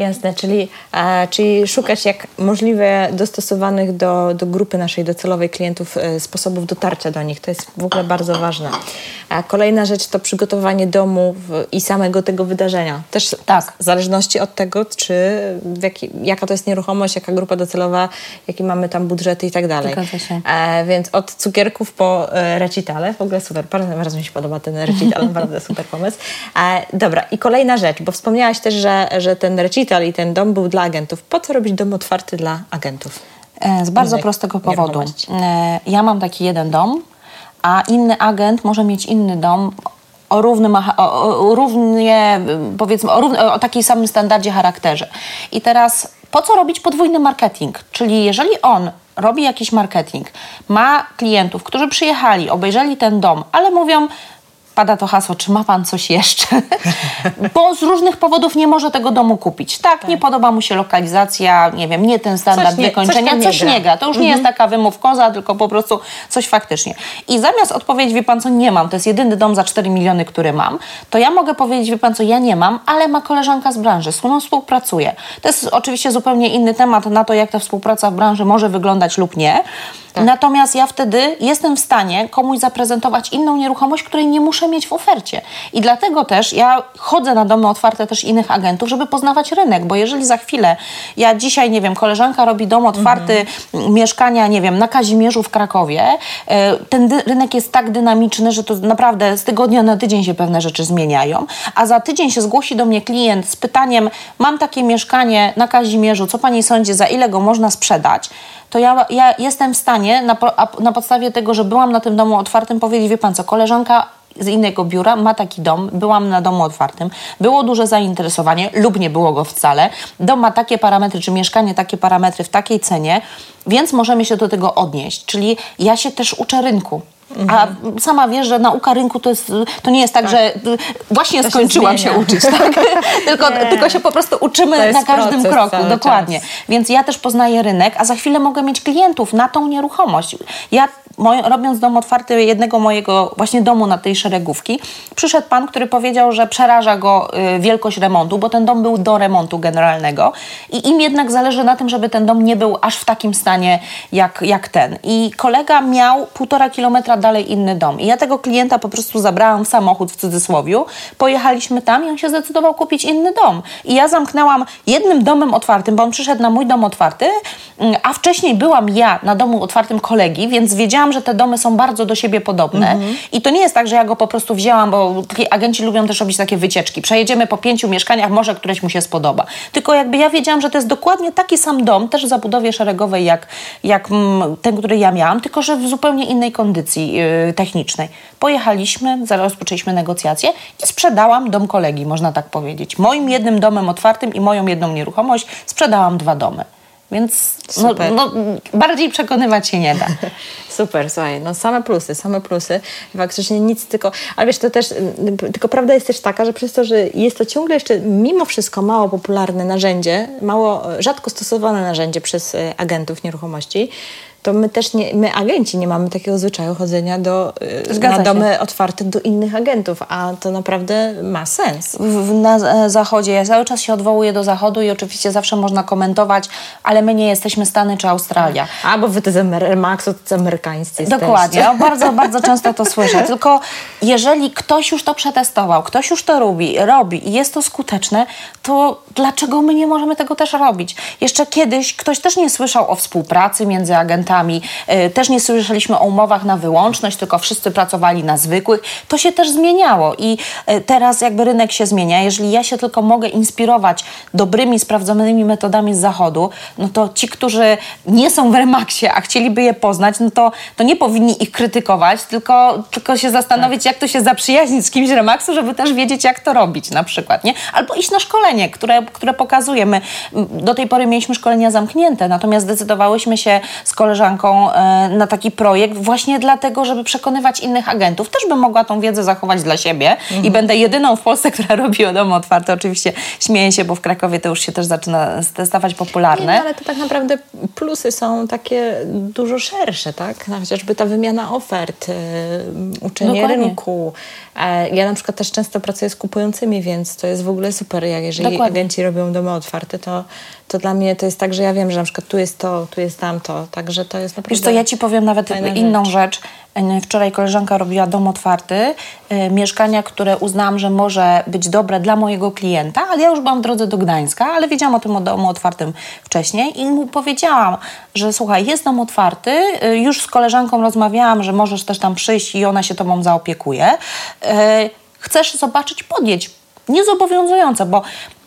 Jasne, czyli, e, czyli szukać jak możliwie dostosowanych do, do grupy naszej docelowej klientów e, sposobów dotarcia do nich. To jest w ogóle bardzo ważne. A kolejna rzecz to przygotowanie domu i samego tego wydarzenia. Też tak, w zależności od tego, czy jaki, jaka to jest nieruchomość, jaka grupa docelowa, jakie mamy tam budżety i tak dalej. E, więc od cukierków po e, recitale, w ogóle super, bardzo, bardzo mi się podoba ten recital, naprawdę super pomysł. Dobra, i kolejna rzecz, bo wspomniałaś też, że, że ten recital i ten dom był dla agentów. Po co robić dom otwarty dla agentów? E, z bardzo prostego powodu. E, ja mam taki jeden dom, a inny agent może mieć inny dom o równym, o, równie, powiedzmy, o, równy, o takiej samym standardzie charakterze. I teraz po co robić podwójny marketing? Czyli jeżeli on robi jakiś marketing, ma klientów, którzy przyjechali, obejrzeli ten dom, ale mówią, pada to hasło, czy ma pan coś jeszcze? Bo z różnych powodów nie może tego domu kupić. Tak, tak, nie podoba mu się lokalizacja, nie wiem, nie ten standard coś wykończenia, coś, coś nie gra. To już mhm. nie jest taka wymówkoza, tylko po prostu coś faktycznie. I zamiast odpowiedzieć, wie pan co, nie mam, to jest jedyny dom za 4 miliony, który mam, to ja mogę powiedzieć, wie pan co, ja nie mam, ale ma koleżanka z branży, z którą współpracuję. To jest oczywiście zupełnie inny temat na to, jak ta współpraca w branży może wyglądać lub nie. Tak. Natomiast ja wtedy jestem w stanie komuś zaprezentować inną nieruchomość, której nie muszę mieć w ofercie. I dlatego też ja chodzę na domy otwarte też innych agentów, żeby poznawać rynek, bo jeżeli za chwilę ja dzisiaj, nie wiem, koleżanka robi dom otwarty, mhm. mieszkania, nie wiem, na Kazimierzu w Krakowie, e, ten rynek jest tak dynamiczny, że to naprawdę z tygodnia na tydzień się pewne rzeczy zmieniają, a za tydzień się zgłosi do mnie klient z pytaniem, mam takie mieszkanie na Kazimierzu, co Pani sądzi, za ile go można sprzedać? to ja, ja jestem w stanie na, na podstawie tego, że byłam na tym domu otwartym, powiedzieć, wie pan co, koleżanka z innego biura ma taki dom, byłam na domu otwartym, było duże zainteresowanie lub nie było go wcale. Dom ma takie parametry, czy mieszkanie takie parametry w takiej cenie, więc możemy się do tego odnieść. Czyli ja się też uczę rynku. A sama wiesz, że nauka rynku to, jest, to nie jest tak, tak. że właśnie to skończyłam się, się, uczyć, tak? tylko, tylko się po prostu uczymy na każdym kroku, dokładnie. Czas. Więc ja też poznaję rynek, a za chwilę mogę mieć klientów na tą nieruchomość. Ja moj, robiąc dom otwarty jednego mojego właśnie domu na tej szeregówki, przyszedł pan, który powiedział, że przeraża go y, wielkość remontu, bo ten dom był do remontu generalnego i im jednak zależy na tym, żeby ten dom nie był aż w takim stanie jak, jak ten. I kolega miał półtora kilometra dalej inny dom. I ja tego klienta po prostu zabrałam w samochód w cudzysłowiu, pojechaliśmy tam i on się zdecydował kupić inny dom. I ja zamknęłam jednym domem otwartym, bo on przyszedł na mój dom otwarty, mm, a wcześniej byłam ja na domu otwartym kolegi, więc wiedziałam, że te domy są bardzo do siebie podobne. Mhm. I to nie jest tak, że ja go po prostu wzięłam, bo agenci lubią też robić takie wycieczki. Przejedziemy po pięciu mieszkaniach, może któreś mu się spodoba. Tylko jakby ja wiedziałam, że to jest dokładnie taki sam dom, też w zabudowie szeregowej, jak, jak mm, ten, który ja miałam, tylko że w zupełnie innej kondycji yy, technicznej. Pojechaliśmy, rozpoczęliśmy negocjacje i sprzedałam dom kolegi, można tak powiedzieć. Moim jednym domem otwartym i moją jedną nieruchomość sprzedałam dwa domy. Więc no, no, bardziej przekonywać się nie da. Super, słuchaj, no same plusy, same plusy. Faktycznie nic tylko, ale wiesz, to też, tylko prawda jest też taka, że przez to, że jest to ciągle jeszcze mimo wszystko mało popularne narzędzie, mało, rzadko stosowane narzędzie przez e, agentów nieruchomości, to my też nie, my agenci nie mamy takiego zwyczaju chodzenia do, y, Zgadza na domy się. otwarte do innych agentów, a to naprawdę ma sens. W, na zachodzie, ja cały czas się odwołuję do zachodu i oczywiście zawsze można komentować, ale my nie jesteśmy Stany czy Australia. A, bo wy to z Maxu, to amerykańscy Dokładnie, bardzo, bardzo często to słyszę, tylko jeżeli ktoś już to przetestował, ktoś już to robi, robi i jest to skuteczne, to dlaczego my nie możemy tego też robić? Jeszcze kiedyś ktoś też nie słyszał o współpracy między agentami E, też nie słyszeliśmy o umowach na wyłączność, tylko wszyscy pracowali na zwykłych. To się też zmieniało i e, teraz jakby rynek się zmienia. Jeżeli ja się tylko mogę inspirować dobrymi, sprawdzonymi metodami z zachodu, no to ci, którzy nie są w Remaxie, a chcieliby je poznać, no to, to nie powinni ich krytykować, tylko, tylko się zastanowić, jak to się zaprzyjaźnić z kimś z Remaxu, żeby też wiedzieć, jak to robić na przykład, nie? Albo iść na szkolenie, które, które pokazuje. My do tej pory mieliśmy szkolenia zamknięte, natomiast zdecydowałyśmy się z koleżankami koleżanką e, na taki projekt właśnie dlatego, żeby przekonywać innych agentów. Też bym mogła tą wiedzę zachować dla siebie mhm. i będę jedyną w Polsce, która robi o domu otwarte. Oczywiście śmieję się, bo w Krakowie to już się też zaczyna stawać popularne. Nie, ale to tak naprawdę plusy są takie dużo szersze, tak? No, chociażby ta wymiana ofert, y, uczenie Dokładnie. rynku. E, ja na przykład też często pracuję z kupującymi, więc to jest w ogóle super, jak jeżeli Dokładnie. agenci robią domy otwarte, to to dla mnie to jest tak, że ja wiem, że na przykład tu jest to, tu jest tamto, także to jest naprawdę... Wiesz co, ja Ci powiem nawet inną rzecz. rzecz. Wczoraj koleżanka robiła dom otwarty, y, mieszkania, które uznałam, że może być dobre dla mojego klienta, ale ja już byłam w drodze do Gdańska, ale wiedziałam o tym domu otwartym wcześniej i mu powiedziałam, że słuchaj, jest dom otwarty, y, już z koleżanką rozmawiałam, że możesz też tam przyjść i ona się tobą zaopiekuje. Chcesz zobaczyć, podjedź. Niezobowiązujące, bo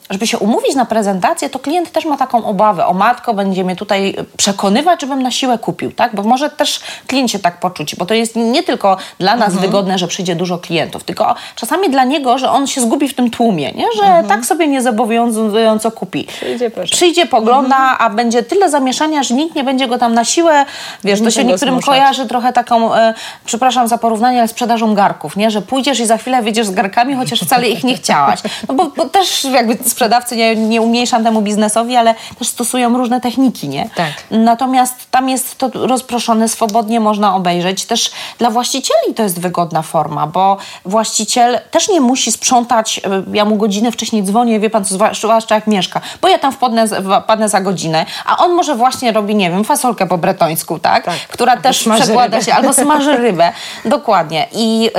żeby się umówić na prezentację, to klient też ma taką obawę. O matko, będzie mnie tutaj przekonywać, żebym na siłę kupił, tak? Bo może też klient się tak poczuć, bo to jest nie tylko dla nas mhm. wygodne, że przyjdzie dużo klientów, tylko czasami dla niego, że on się zgubi w tym tłumie, nie? Że mhm. tak sobie niezobowiązująco kupi. Przyjdzie, proszę. Przyjdzie, pogląda, mhm. a będzie tyle zamieszania, że nikt nie będzie go tam na siłę, wiesz, to się niektórym zmuszać. kojarzy trochę taką, e, przepraszam za porównanie, ale sprzedażą garków, nie? Że pójdziesz i za chwilę wyjdziesz z garkami, chociaż wcale ich nie chciałaś. No bo, bo też jakby sprzedawcy, nie, nie umniejszam temu biznesowi, ale też stosują różne techniki, nie? Tak. Natomiast tam jest to rozproszone, swobodnie można obejrzeć. Też dla właścicieli to jest wygodna forma, bo właściciel też nie musi sprzątać, e, ja mu godzinę wcześniej dzwonię, wie pan, zwłaszcza jak mieszka, bo ja tam wpadnę, wpadnę za godzinę, a on może właśnie robi, nie wiem, fasolkę po bretońsku, tak? tak. Która też przekłada rybę. się, albo smaży rybę. Dokładnie. I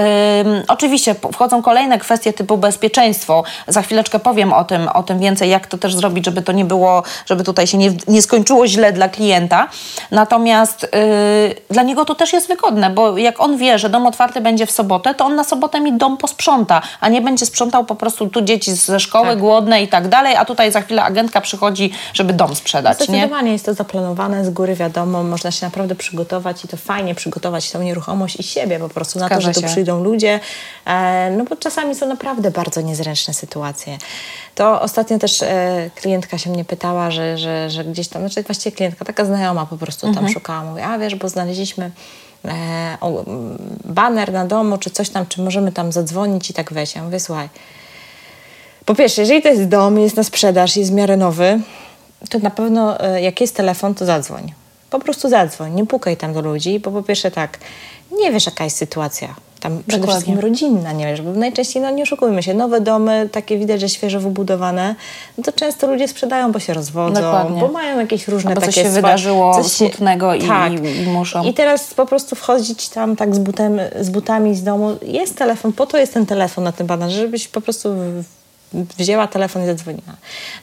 oczywiście wchodzą kolejne kwestie typu bezpieczeństwo. Za chwileczkę powiem o tym, o tym więcej, jak to też zrobić, żeby to nie było, żeby tutaj się nie, nie skończyło źle dla klienta. Natomiast yy, dla niego to też jest wygodne, bo jak on wie, że dom otwarty będzie w sobotę, to on na sobotę mi dom posprząta, a nie będzie sprzątał po prostu tu dzieci ze szkoły tak. głodne i tak dalej, a tutaj za chwilę agentka przychodzi, żeby dom sprzedać. Zdecydowanie nie? jest to zaplanowane z góry, wiadomo, można się naprawdę przygotować i to fajnie przygotować tą nieruchomość i siebie po prostu na to, że tu przyjdą ludzie, e, no bo czasami są naprawdę bardzo niezręczne sytuacje. To ostatnio też e, klientka się mnie pytała, że, że, że gdzieś tam, znaczy właściwie klientka, taka znajoma po prostu mhm. tam szukała. Mówi, a wiesz, bo znaleźliśmy e, o, baner na domu, czy coś tam, czy możemy tam zadzwonić i tak weź. Ja mówię, słuchaj, po pierwsze, jeżeli to jest dom, jest na sprzedaż, jest w miarę nowy, to na pewno e, jak jest telefon, to zadzwoń. Po prostu zadzwoń, nie pukaj tam do ludzi, bo po pierwsze tak, nie wiesz jaka jest sytuacja tam przede Dokładnie. wszystkim rodzinna, nie wiesz, bo najczęściej, no nie oszukujmy się, nowe domy, takie widać, że świeżo wybudowane, no to często ludzie sprzedają, bo się rozwodzą, Dokładnie. bo mają jakieś różne Albo takie... coś się wydarzyło coś smutnego i, tak. i, muszą... I teraz po prostu wchodzić tam tak z, butem, z butami z domu, jest telefon, po to jest ten telefon na tym banerze, żebyś po prostu wzięła telefon i zadzwoniła.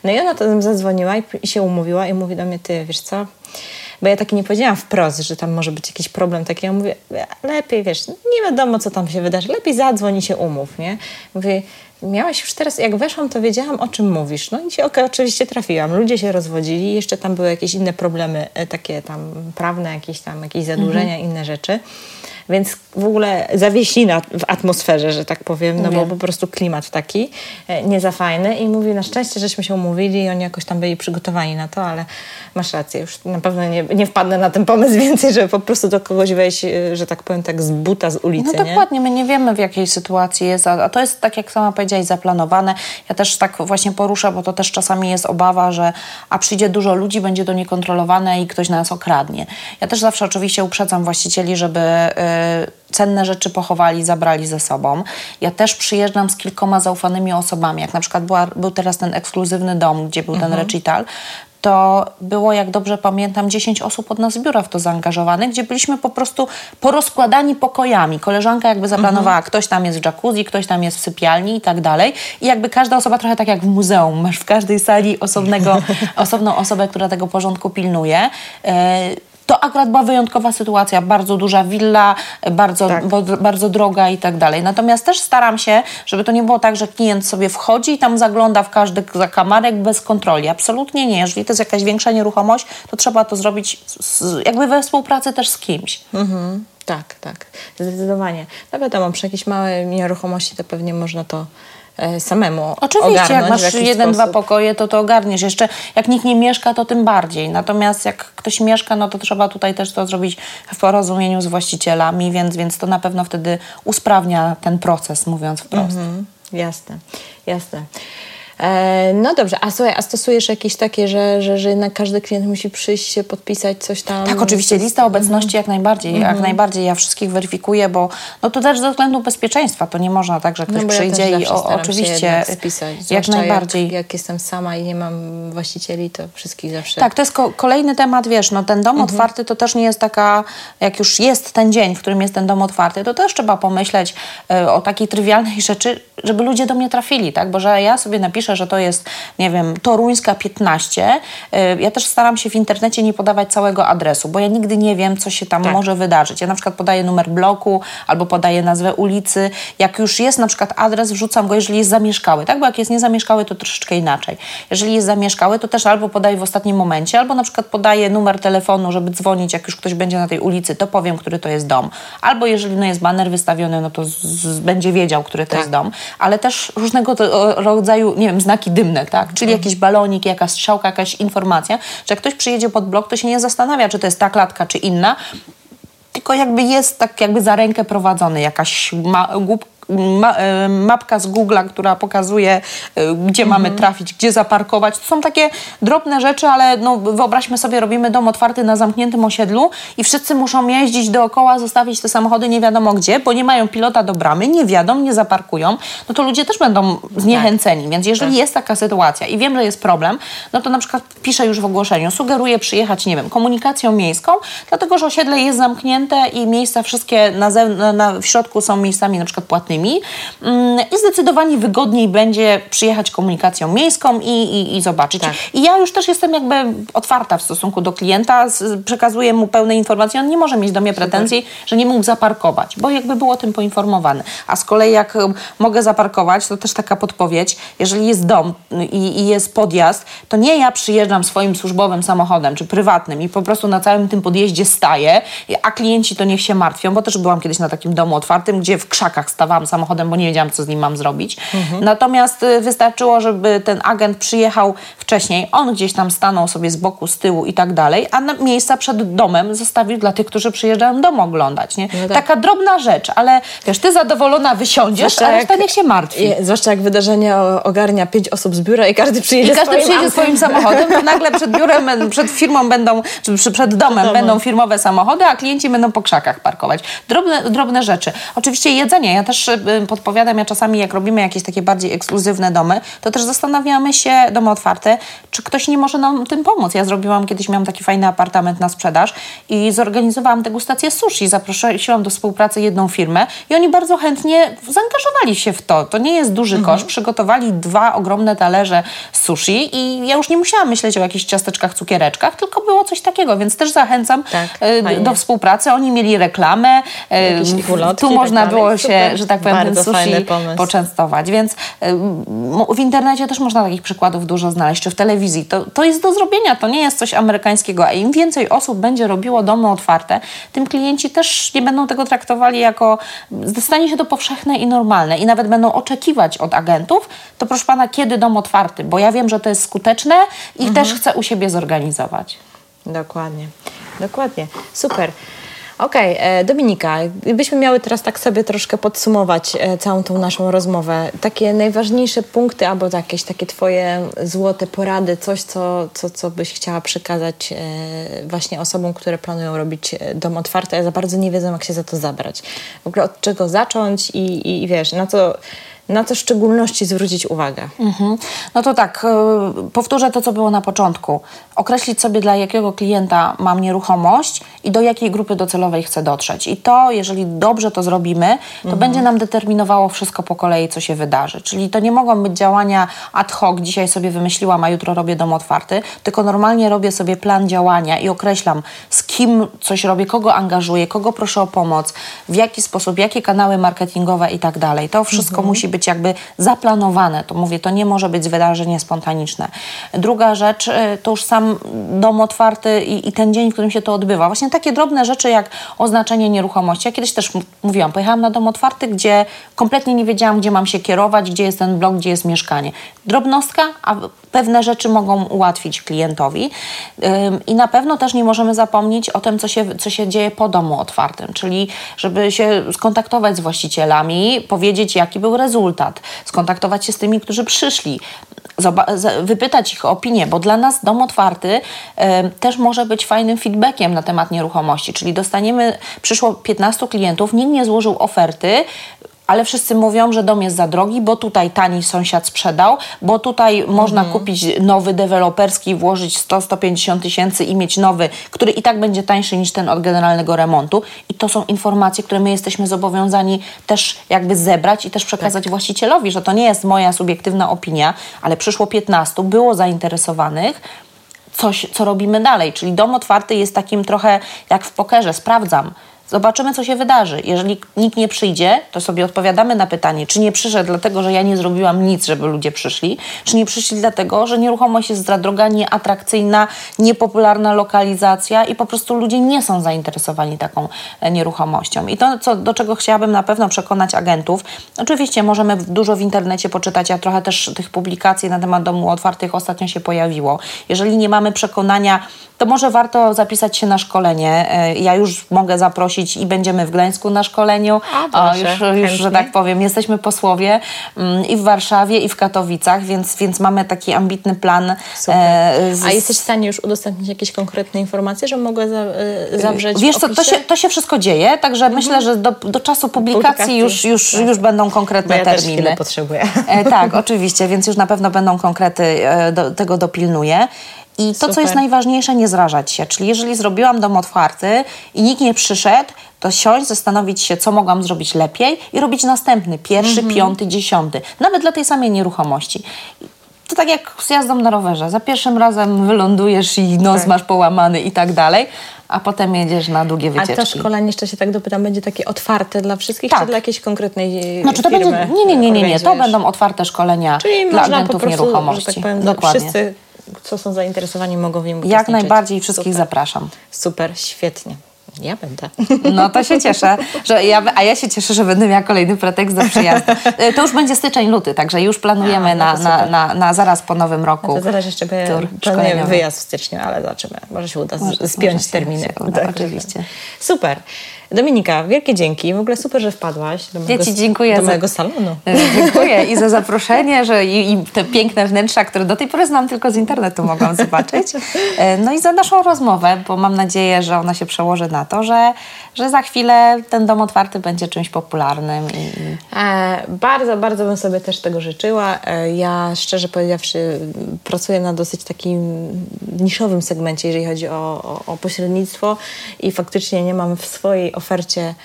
No i ona tam zadzwoniła i się umówiła i mówi do mnie, ty, wiesz co bo ja taki nie powiedziałam wprost, że tam może być jakiś problem taki. Ja mówię, lepiej, wiesz, nie wiadomo, co tam się wydarzy, lepiej zadzwoń i się umów, nie? Mówię, miałaś już teraz, jak weszłam, to wiedziałam, o czym mówisz. No i się okay, oczywiście trafiłam. Ludzie się rozwodzili, jeszcze tam były jakieś inne problemy, e, takie tam prawne, jakieś tam, jakieś zadłużenia, mhm. inne rzeczy. Więc w ogóle zawieślina w atmosferze, że tak powiem, no bo po prostu klimat taki e, nie za fajny i mówi, na szczęście, żeśmy się umówili i oni jakoś tam byli przygotowani na to, ale masz rację, już na pewno nie, nie wpadnę na ten pomysł więcej, żeby po prostu do kogoś wejść, e, że tak powiem, tak z buta, z ulicy, No dokładnie, nie? my nie wiemy w jakiej sytuacji jest, a to jest tak jak sama powiedziałaś, zaplanowane. Ja też tak właśnie poruszę, bo to też czasami jest obawa, że a przyjdzie dużo ludzi, będzie to niekontrolowane i ktoś nas okradnie. Ja też zawsze oczywiście uprzedzam właścicieli, żeby y, cenne rzeczy pochowali, zabrali ze sobą. Ja też przyjeżdżam z kilkoma zaufanymi osobami, jak na przykład była, był teraz ten ekskluzywny dom, gdzie był mhm. ten recital, to było, jak dobrze pamiętam, 10 osób od nas z biura w to zaangażowanych, gdzie byliśmy po prostu porozkładani pokojami. Koleżanka jakby zaplanowała, mhm. ktoś tam jest w jacuzzi, ktoś tam jest w sypialni i tak dalej. I jakby każda osoba trochę tak jak w muzeum. Masz w każdej sali osobnego, osobną osobę, która tego porządku pilnuje. To akurat była wyjątkowa sytuacja, bardzo duża willa, bardzo, tak. bo, bardzo droga i tak dalej. Natomiast też staram się, żeby to nie było tak, że klient sobie wchodzi i tam zagląda w każdy zakamarek bez kontroli. Absolutnie nie. Jeżeli to jest jakaś większa nieruchomość, to trzeba to zrobić z, jakby we współpracy też z kimś. Mhm. Tak, tak. Zdecydowanie. No wiadomo, przy jakiejś małej nieruchomości to pewnie można to samemu Oczywiście, jak masz jeden, dwa pokoje, to to ogarniesz. Jeszcze jak nikt nie mieszka, to tym bardziej. Natomiast jak ktoś mieszka, no to trzeba tutaj też to zrobić w porozumieniu z właścicielami, więc, więc to na pewno wtedy usprawnia ten proces, mówiąc wprost. Mhm, jasne, jasne. E, no dobrze, a słuchaj, a stosujesz jakieś takie, że, że, że jednak każdy klient musi przyjść się podpisać coś tam? Tak, oczywiście, lista obecności jak najbardziej, jak mhm. najbardziej. Ja wszystkich weryfikuję, bo no to też ze względu bezpieczeństwa, to nie można tak, że ktoś no przyjdzie ja i o, oczywiście spisać, jak najbardziej. Jak, jak, jestem sama i nie mam właścicieli, to wszystkich zawsze. Tak, to jest ko kolejny temat, wiesz, no ten dom mhm. otwarty to też nie jest taka, jak już jest ten dzień, w którym jest ten dom otwarty, to też trzeba pomyśleć y, o takiej trywialnej rzeczy, żeby ludzie do mnie trafili, tak, bo że ja sobie napiszę piszę, że to jest, nie wiem, Toruńska 15, y, ja też staram się w internecie nie podawać całego adresu, bo ja nigdy nie wiem, co się tam tak. może wydarzyć. Ja na przykład podaję numer bloku albo podaję nazwę ulicy. Jak już jest na przykład adres, wrzucam go, jeżeli jest zamieszkały, tak? Bo jak jest niezamieszkały, to troszeczkę inaczej. Jeżeli jest zamieszkały, to też albo podaję w ostatnim momencie, albo na przykład podaję numer telefonu, żeby dzwonić, jak już ktoś będzie na tej ulicy, to powiem, który to jest dom. Albo jeżeli no, jest baner wystawiony, no to z, z, będzie wiedział, który to tak. jest dom. Ale też różnego rodzaju, nie wiem, znaki dymne, tak? Czyli mhm. jakiś balonik, jakaś strzałka, jakaś informacja, że jak ktoś przyjedzie pod blok, to się nie zastanawia, czy to jest ta klatka, czy inna, tylko jakby jest tak jakby za rękę prowadzony, jakaś ma, ma, e, mapka z Google'a, która pokazuje, e, gdzie mhm. mamy trafić, gdzie zaparkować. To są takie drobne rzeczy, ale no, wyobraźmy sobie, robimy dom otwarty na zamkniętym osiedlu i wszyscy muszą jeździć dookoła, zostawić te samochody nie wiadomo gdzie, bo nie mają pilota do bramy, nie wiadomo, nie zaparkują, no to ludzie też będą zniechęceni. Więc jeżeli tak. jest taka sytuacja i wiem, że jest problem, no to na przykład piszę już w ogłoszeniu, sugeruję przyjechać, nie wiem, komunikacją miejską, dlatego, że osiedle jest zamknięte i miejsca wszystkie na, na, na w środku są miejscami na przykład płatnymi Mm, i zdecydowanie wygodniej będzie przyjechać komunikacją miejską i, i, i zobaczyć. Tak. I ja już też jestem jakby otwarta w stosunku do klienta, przekazuję mu pełne informacje, on nie może mieć do mnie pretensji, że nie mógł zaparkować, bo jakby był o tym poinformowany. A z kolei jak mogę zaparkować, to też taka podpowiedź, jeżeli jest dom i, i jest podjazd, to nie ja przyjeżdżam swoim służbowym samochodem czy prywatnym i po prostu na całym tym podjeździe staję, a klienci to niech się martwią, bo też byłam kiedyś na takim domu otwartym, gdzie w krzakach stawałam samochodem, bo nie wiedziałam, co z nim mam zrobić. Mhm. Natomiast y, wystarczyło, żeby ten agent przyjechał wcześniej, on gdzieś tam stanął sobie z boku, z tyłu i tak dalej, a miejsca przed domem zostawił dla tych, którzy przyjeżdżają dom oglądać. Nie? No tak. Taka drobna rzecz, ale wiesz, ty zadowolona wysiądziesz, zwłaszcza a reszta niech się martwi. Je, zwłaszcza jak wydarzenie ogarnia pięć osób z biura i każdy przyjedzie I każdy swoim przyjedzie swoim samochodem, to nagle przed biurem, przed firmą będą, czy przed domem będą firmowe samochody, a klienci będą po krzakach parkować. Drobne, drobne rzeczy. Oczywiście jedzenie. Ja też podpowiadam, ja czasami jak robimy jakieś takie bardziej ekskluzywne domy, to też zastanawiamy się, domy otwarte, czy ktoś nie może nam tym pomóc. Ja zrobiłam, kiedyś miałam taki fajny apartament na sprzedaż i zorganizowałam degustację sushi. Zaprosiłam do współpracy jedną firmę i oni bardzo chętnie zaangażowali się w to. To nie jest duży mhm. koszt. Przygotowali dwa ogromne talerze sushi i ja już nie musiałam myśleć o jakichś ciasteczkach, cukiereczkach, tylko było coś takiego, więc też zachęcam tak, e, do współpracy. Oni mieli reklamę, e, tu tak można było się, że tak powiem, bardzo sushi poczęstować. Więc w internecie też można takich przykładów dużo znaleźć, czy w telewizji. To, to jest do zrobienia, to nie jest coś amerykańskiego. A im więcej osób będzie robiło domy otwarte, tym klienci też nie będą tego traktowali jako, stanie się to powszechne i normalne i nawet będą oczekiwać od agentów, to proszę Pana, kiedy dom otwarty? Bo ja wiem, że to jest skuteczne i mhm. też chcę u siebie zorganizować. Dokładnie, dokładnie. Super. Okej, okay, e, Dominika, gdybyśmy miały teraz tak sobie troszkę podsumować e, całą tą naszą rozmowę, takie najważniejsze punkty albo jakieś takie Twoje złote porady, coś, co, co, co byś chciała przekazać e, właśnie osobom, które planują robić dom otwarty, a za bardzo nie wiedzą, jak się za to zabrać. W ogóle od czego zacząć i, i, i wiesz, na co na co w szczególności zwrócić uwagę? Mhm. No to tak, powtórzę to, co było na początku określić sobie, dla jakiego klienta mam nieruchomość i do jakiej grupy docelowej chcę dotrzeć. I to, jeżeli dobrze to zrobimy, to mhm. będzie nam determinowało wszystko po kolei, co się wydarzy. Czyli to nie mogą być działania ad hoc, dzisiaj sobie wymyśliłam, a jutro robię dom otwarty, tylko normalnie robię sobie plan działania i określam, z kim coś robię, kogo angażuję, kogo proszę o pomoc, w jaki sposób, jakie kanały marketingowe i tak dalej. To wszystko mhm. musi być jakby zaplanowane. To mówię, to nie może być wydarzenie spontaniczne. Druga rzecz, y, to już sam dom otwarty i, i, ten dzień, w którym się to odbywa. Właśnie takie drobne rzeczy jak oznaczenie nieruchomości. Ja kiedyś też mówiłam, pojechałam na dom otwarty, gdzie kompletnie nie wiedziałam, gdzie mam się kierować, gdzie jest ten blok, gdzie jest mieszkanie. Drobnostka, a pewne rzeczy mogą ułatwić klientowi. I na pewno też nie możemy zapomnieć o tym, co się, co się dzieje po domu otwartym, czyli żeby się skontaktować z właścicielami, powiedzieć, jaki był rezultat, skontaktować się z tymi, którzy przyszli, wypytać ich o opinię, bo dla nas dom otwarty też może być fajnym feedbackiem na temat nieruchomości, czyli dostaniemy, przyszło 15 klientów, nikt nie złożył oferty, ale wszyscy mówią, że dom jest za drogi, bo tutaj tani sąsiad sprzedał, bo tutaj można Mhm. kupić nowy deweloperski, włożyć 100-150 tysięcy i mieć nowy, który i tak będzie tańszy niż ten od generalnego remontu. I to są informacje, które my jesteśmy zobowiązani też jakby zebrać i też przekazać właścicielowi, że to nie jest moja subiektywna opinia, ale przyszło 15, było zainteresowanych, coś, co robimy dalej. Czyli dom otwarty jest takim trochę jak w pokerze, sprawdzam. Zobaczymy, co się wydarzy. Jeżeli nikt nie przyjdzie, to sobie odpowiadamy na pytanie, czy nie przyszedł dlatego, że ja nie zrobiłam nic, żeby ludzie przyszli, czy nie przyszli dlatego, że nieruchomość jest za droga, nieatrakcyjna, niepopularna lokalizacja i po prostu ludzie nie są zainteresowani taką e, nieruchomością. I to, co, do czego chciałabym na pewno przekonać agentów, oczywiście możemy dużo w internecie poczytać, a trochę też tych publikacji na temat domu otwartych ostatnio się pojawiło. Jeżeli nie mamy przekonania, to może warto zapisać się na szkolenie. E, Ja już mogę zaprosić i będziemy w Gdańsku na szkoleniu. A, O, proszę, już, już, że tak powiem, jesteśmy posłowie mm, i w Warszawie, i w Katowicach, więc, więc mamy taki ambitny plan. E, z- A jesteś w stanie już udostępnić jakieś konkretne informacje, że mogę za, y, zawrzeć Wiesz co, to się, to się wszystko dzieje, także myślę, że do, do czasu publikacji, Publikacji, już, już, tak. już będą Bo konkretne ja też terminy. chwilę potrzebuję. E, tak, oczywiście, więc już na pewno będą konkrety, e, do, tego dopilnuję. I to, co Super. jest najważniejsze, nie zrażać się. Czyli jeżeli zrobiłam dom otwarty i nikt nie przyszedł, to siąść, zastanowić się, co mogłam zrobić lepiej i robić następny, pierwszy, Mhm. piąty, dziesiąty. Nawet dla tej samej nieruchomości. To tak jak z jazdą na rowerze. Za pierwszym razem wylądujesz i nos Tak. masz połamany i tak dalej, a potem jedziesz na długie A wycieczki. to szkolenie, jeszcze się tak dopytam, będzie takie otwarte dla wszystkich, Tak. czy dla jakiejś konkretnej Znaczy to firmy będzie, nie, nie, nie, nie, nie, to będą otwarte szkolenia Czyli dla można agentów po prostu, nieruchomości. że tak powiem, Dokładnie. wszyscy, co są zainteresowani, mogą w nim Jak najbardziej wszystkich Super. zapraszam. Super, świetnie. Ja będę. No to się cieszę, że ja, a ja się cieszę, że będę miała kolejny pretekst do przyjazdu. E, To już będzie styczeń, luty, także już planujemy A, no na, na, na, na zaraz po nowym roku. To zaraz jeszcze tur planujemy wyjazd w styczniu, ale zobaczymy. Może się uda Może- spiąć może się- terminy. się uda, Tak. oczywiście. Super. Dominika, wielkie dzięki. W ogóle super, że wpadłaś do mojego, ci dziękuję do za- mojego salonu. E, Dziękuję i za zaproszenie, że i, i te piękne wnętrza, które do tej pory znam tylko z internetu, mogłam zobaczyć. E, No i za naszą rozmowę, bo mam nadzieję, że ona się przełoży na to, że, że za chwilę ten dom otwarty będzie czymś popularnym. I E, bardzo, bardzo bym sobie też tego życzyła. E, ja szczerze powiedziawszy pracuję na dosyć takim niszowym segmencie, jeżeli chodzi o, o, o pośrednictwo i faktycznie nie mam w swojej ofercie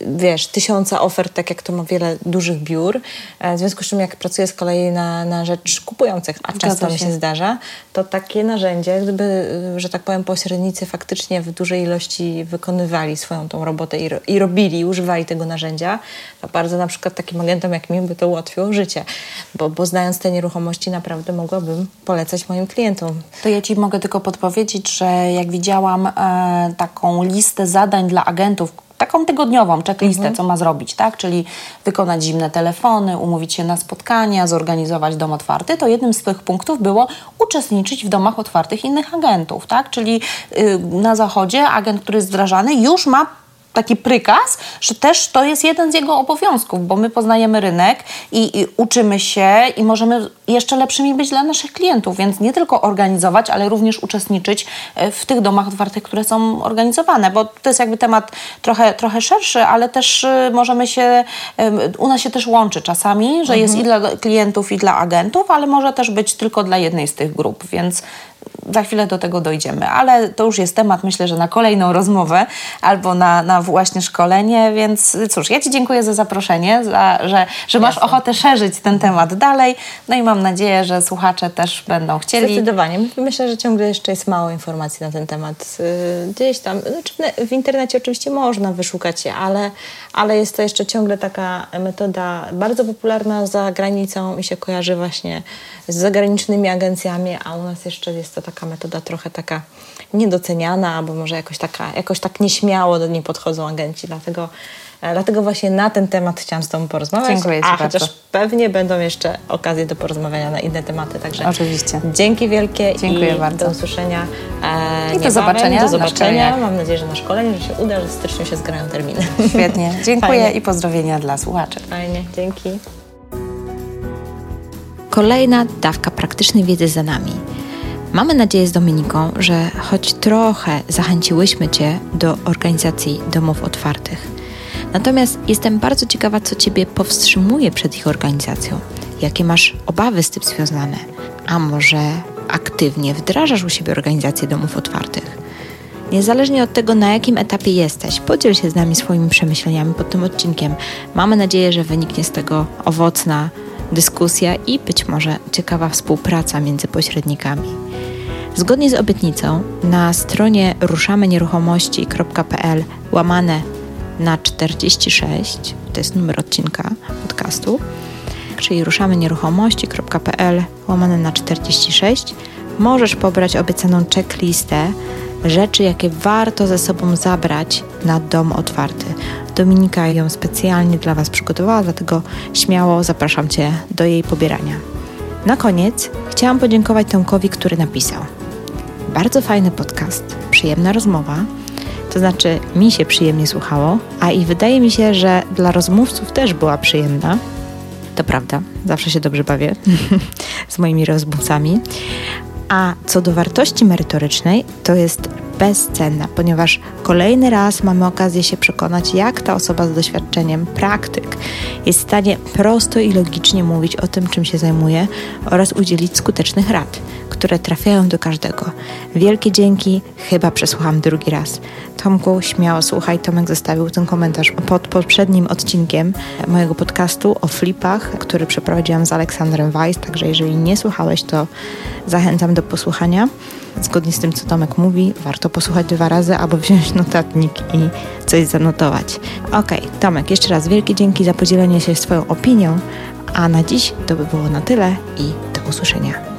wiesz, tysiąca ofert, tak jak to ma wiele dużych biur. E, W związku z czym, jak pracuję z kolei na, na rzecz kupujących, a często mi się. zdarza, to takie narzędzie, gdyby, y, że tak powiem, pośrednicy faktycznie w dużej ilości wykonywali swoją tą robotę i, ro, i robili, używali tego narzędzia, to bardzo na przykład takim agentom jak mi by to ułatwiło życie, bo, bo znając te nieruchomości naprawdę mogłabym polecać moim klientom. To ja Ci mogę tylko podpowiedzieć, że jak widziałam e, taką listę zadań dla agentów, taką tygodniową checklistę, co ma zrobić, tak? Czyli wykonać zimne telefony, umówić się na spotkania, zorganizować dom otwarty, to jednym z tych punktów było uczestniczyć w domach otwartych innych agentów, tak? Czyli y, na zachodzie agent, który jest wdrażany, już ma taki prykaz, że też to jest jeden z jego obowiązków, bo my poznajemy rynek i, i uczymy się i możemy jeszcze lepszymi być dla naszych klientów, więc nie tylko organizować, ale również uczestniczyć e, w tych domach otwartych, które są organizowane, bo to jest jakby temat trochę, trochę szerszy, ale też e, możemy się, em, u nas się też łączy czasami, że jest i dla klientów, i dla agentów, ale może też być tylko dla jednej z tych grup, więc za chwilę do tego dojdziemy, ale to już jest temat, myślę, że na kolejną rozmowę albo na, na właśnie szkolenie, więc cóż, ja Ci dziękuję za zaproszenie, za, że, że masz ochotę szerzyć ten temat dalej, no i mam nadzieję, że słuchacze też będą chcieli. Zdecydowanie. Myślę, że ciągle jeszcze jest mało informacji na ten temat. Yy, Gdzieś tam, znaczy w- w internecie oczywiście można wyszukać je, ale, ale jest to jeszcze ciągle taka metoda bardzo popularna za granicą i się kojarzy właśnie z zagranicznymi agencjami, a u nas jeszcze jest to taka metoda trochę taka niedoceniana, albo może jakoś, taka, jakoś tak nieśmiało do niej podchodzą agenci, dlatego e, Dlatego właśnie na ten temat chciałam z Tobą porozmawiać. Dziękuję Ci a bardzo. chociaż pewnie będą jeszcze okazje do porozmawiania na inne tematy. Także Oczywiście. Dzięki wielkie Dziękuję i bardzo. do usłyszenia. E, I do zobaczenia Do na zobaczenia. szkoleniach. Mam nadzieję, że na szkoleniu, że się uda, że w styczniu się zgrają terminy. Świetnie, dziękuję Fajnie. i pozdrowienia dla słuchaczy. Fajnie, dzięki. Kolejna dawka praktycznej wiedzy za nami. Mamy nadzieję z Dominiką, że choć trochę zachęciłyśmy Cię do organizacji domów otwartych. Natomiast jestem bardzo ciekawa, co Ciebie powstrzymuje przed ich organizacją. Jakie masz obawy z tym związane? A może aktywnie wdrażasz u siebie organizację domów otwartych? Niezależnie od tego, na jakim etapie jesteś, podziel się z nami swoimi przemyśleniami pod tym odcinkiem. Mamy nadzieję, że wyniknie z tego owocna dyskusja i być może ciekawa współpraca między pośrednikami. Zgodnie z obietnicą na stronie ruszamenieruchomości.pl łamane na 46, to jest numer odcinka podcastu, czyli ruszamenieruchomości.pl łamane na 46, możesz pobrać obiecaną checklistę rzeczy, jakie warto ze sobą zabrać na dom otwarty. Dominika ją specjalnie dla Was przygotowała, dlatego śmiało zapraszam Cię do jej pobierania. Na koniec chciałam podziękować Tomkowi, który napisał. Bardzo fajny podcast, przyjemna rozmowa. To znaczy, mi się przyjemnie słuchało, a i wydaje mi się, że dla rozmówców też była przyjemna. To prawda, zawsze się dobrze bawię z moimi rozmówcami. A co do wartości merytorycznej, to jest bezcenna, ponieważ kolejny raz mamy okazję się przekonać, jak ta osoba z doświadczeniem, praktyk, jest w stanie prosto i logicznie mówić o tym, czym się zajmuje oraz udzielić skutecznych rad, które trafiają do każdego. Wielkie dzięki, chyba przesłucham drugi raz. Tomku, śmiało słuchaj, Tomek zostawił ten komentarz pod poprzednim odcinkiem mojego podcastu o flipach, który przeprowadziłam z Aleksandrem Weiss, także jeżeli nie słuchałeś, to zachęcam do posłuchania. Zgodnie z tym, co Tomek mówi, warto posłuchać dwa razy albo wziąć notatnik i coś zanotować. Ok, Tomek, jeszcze raz wielkie dzięki za podzielenie się swoją opinią, a na dziś to by było na tyle i do usłyszenia.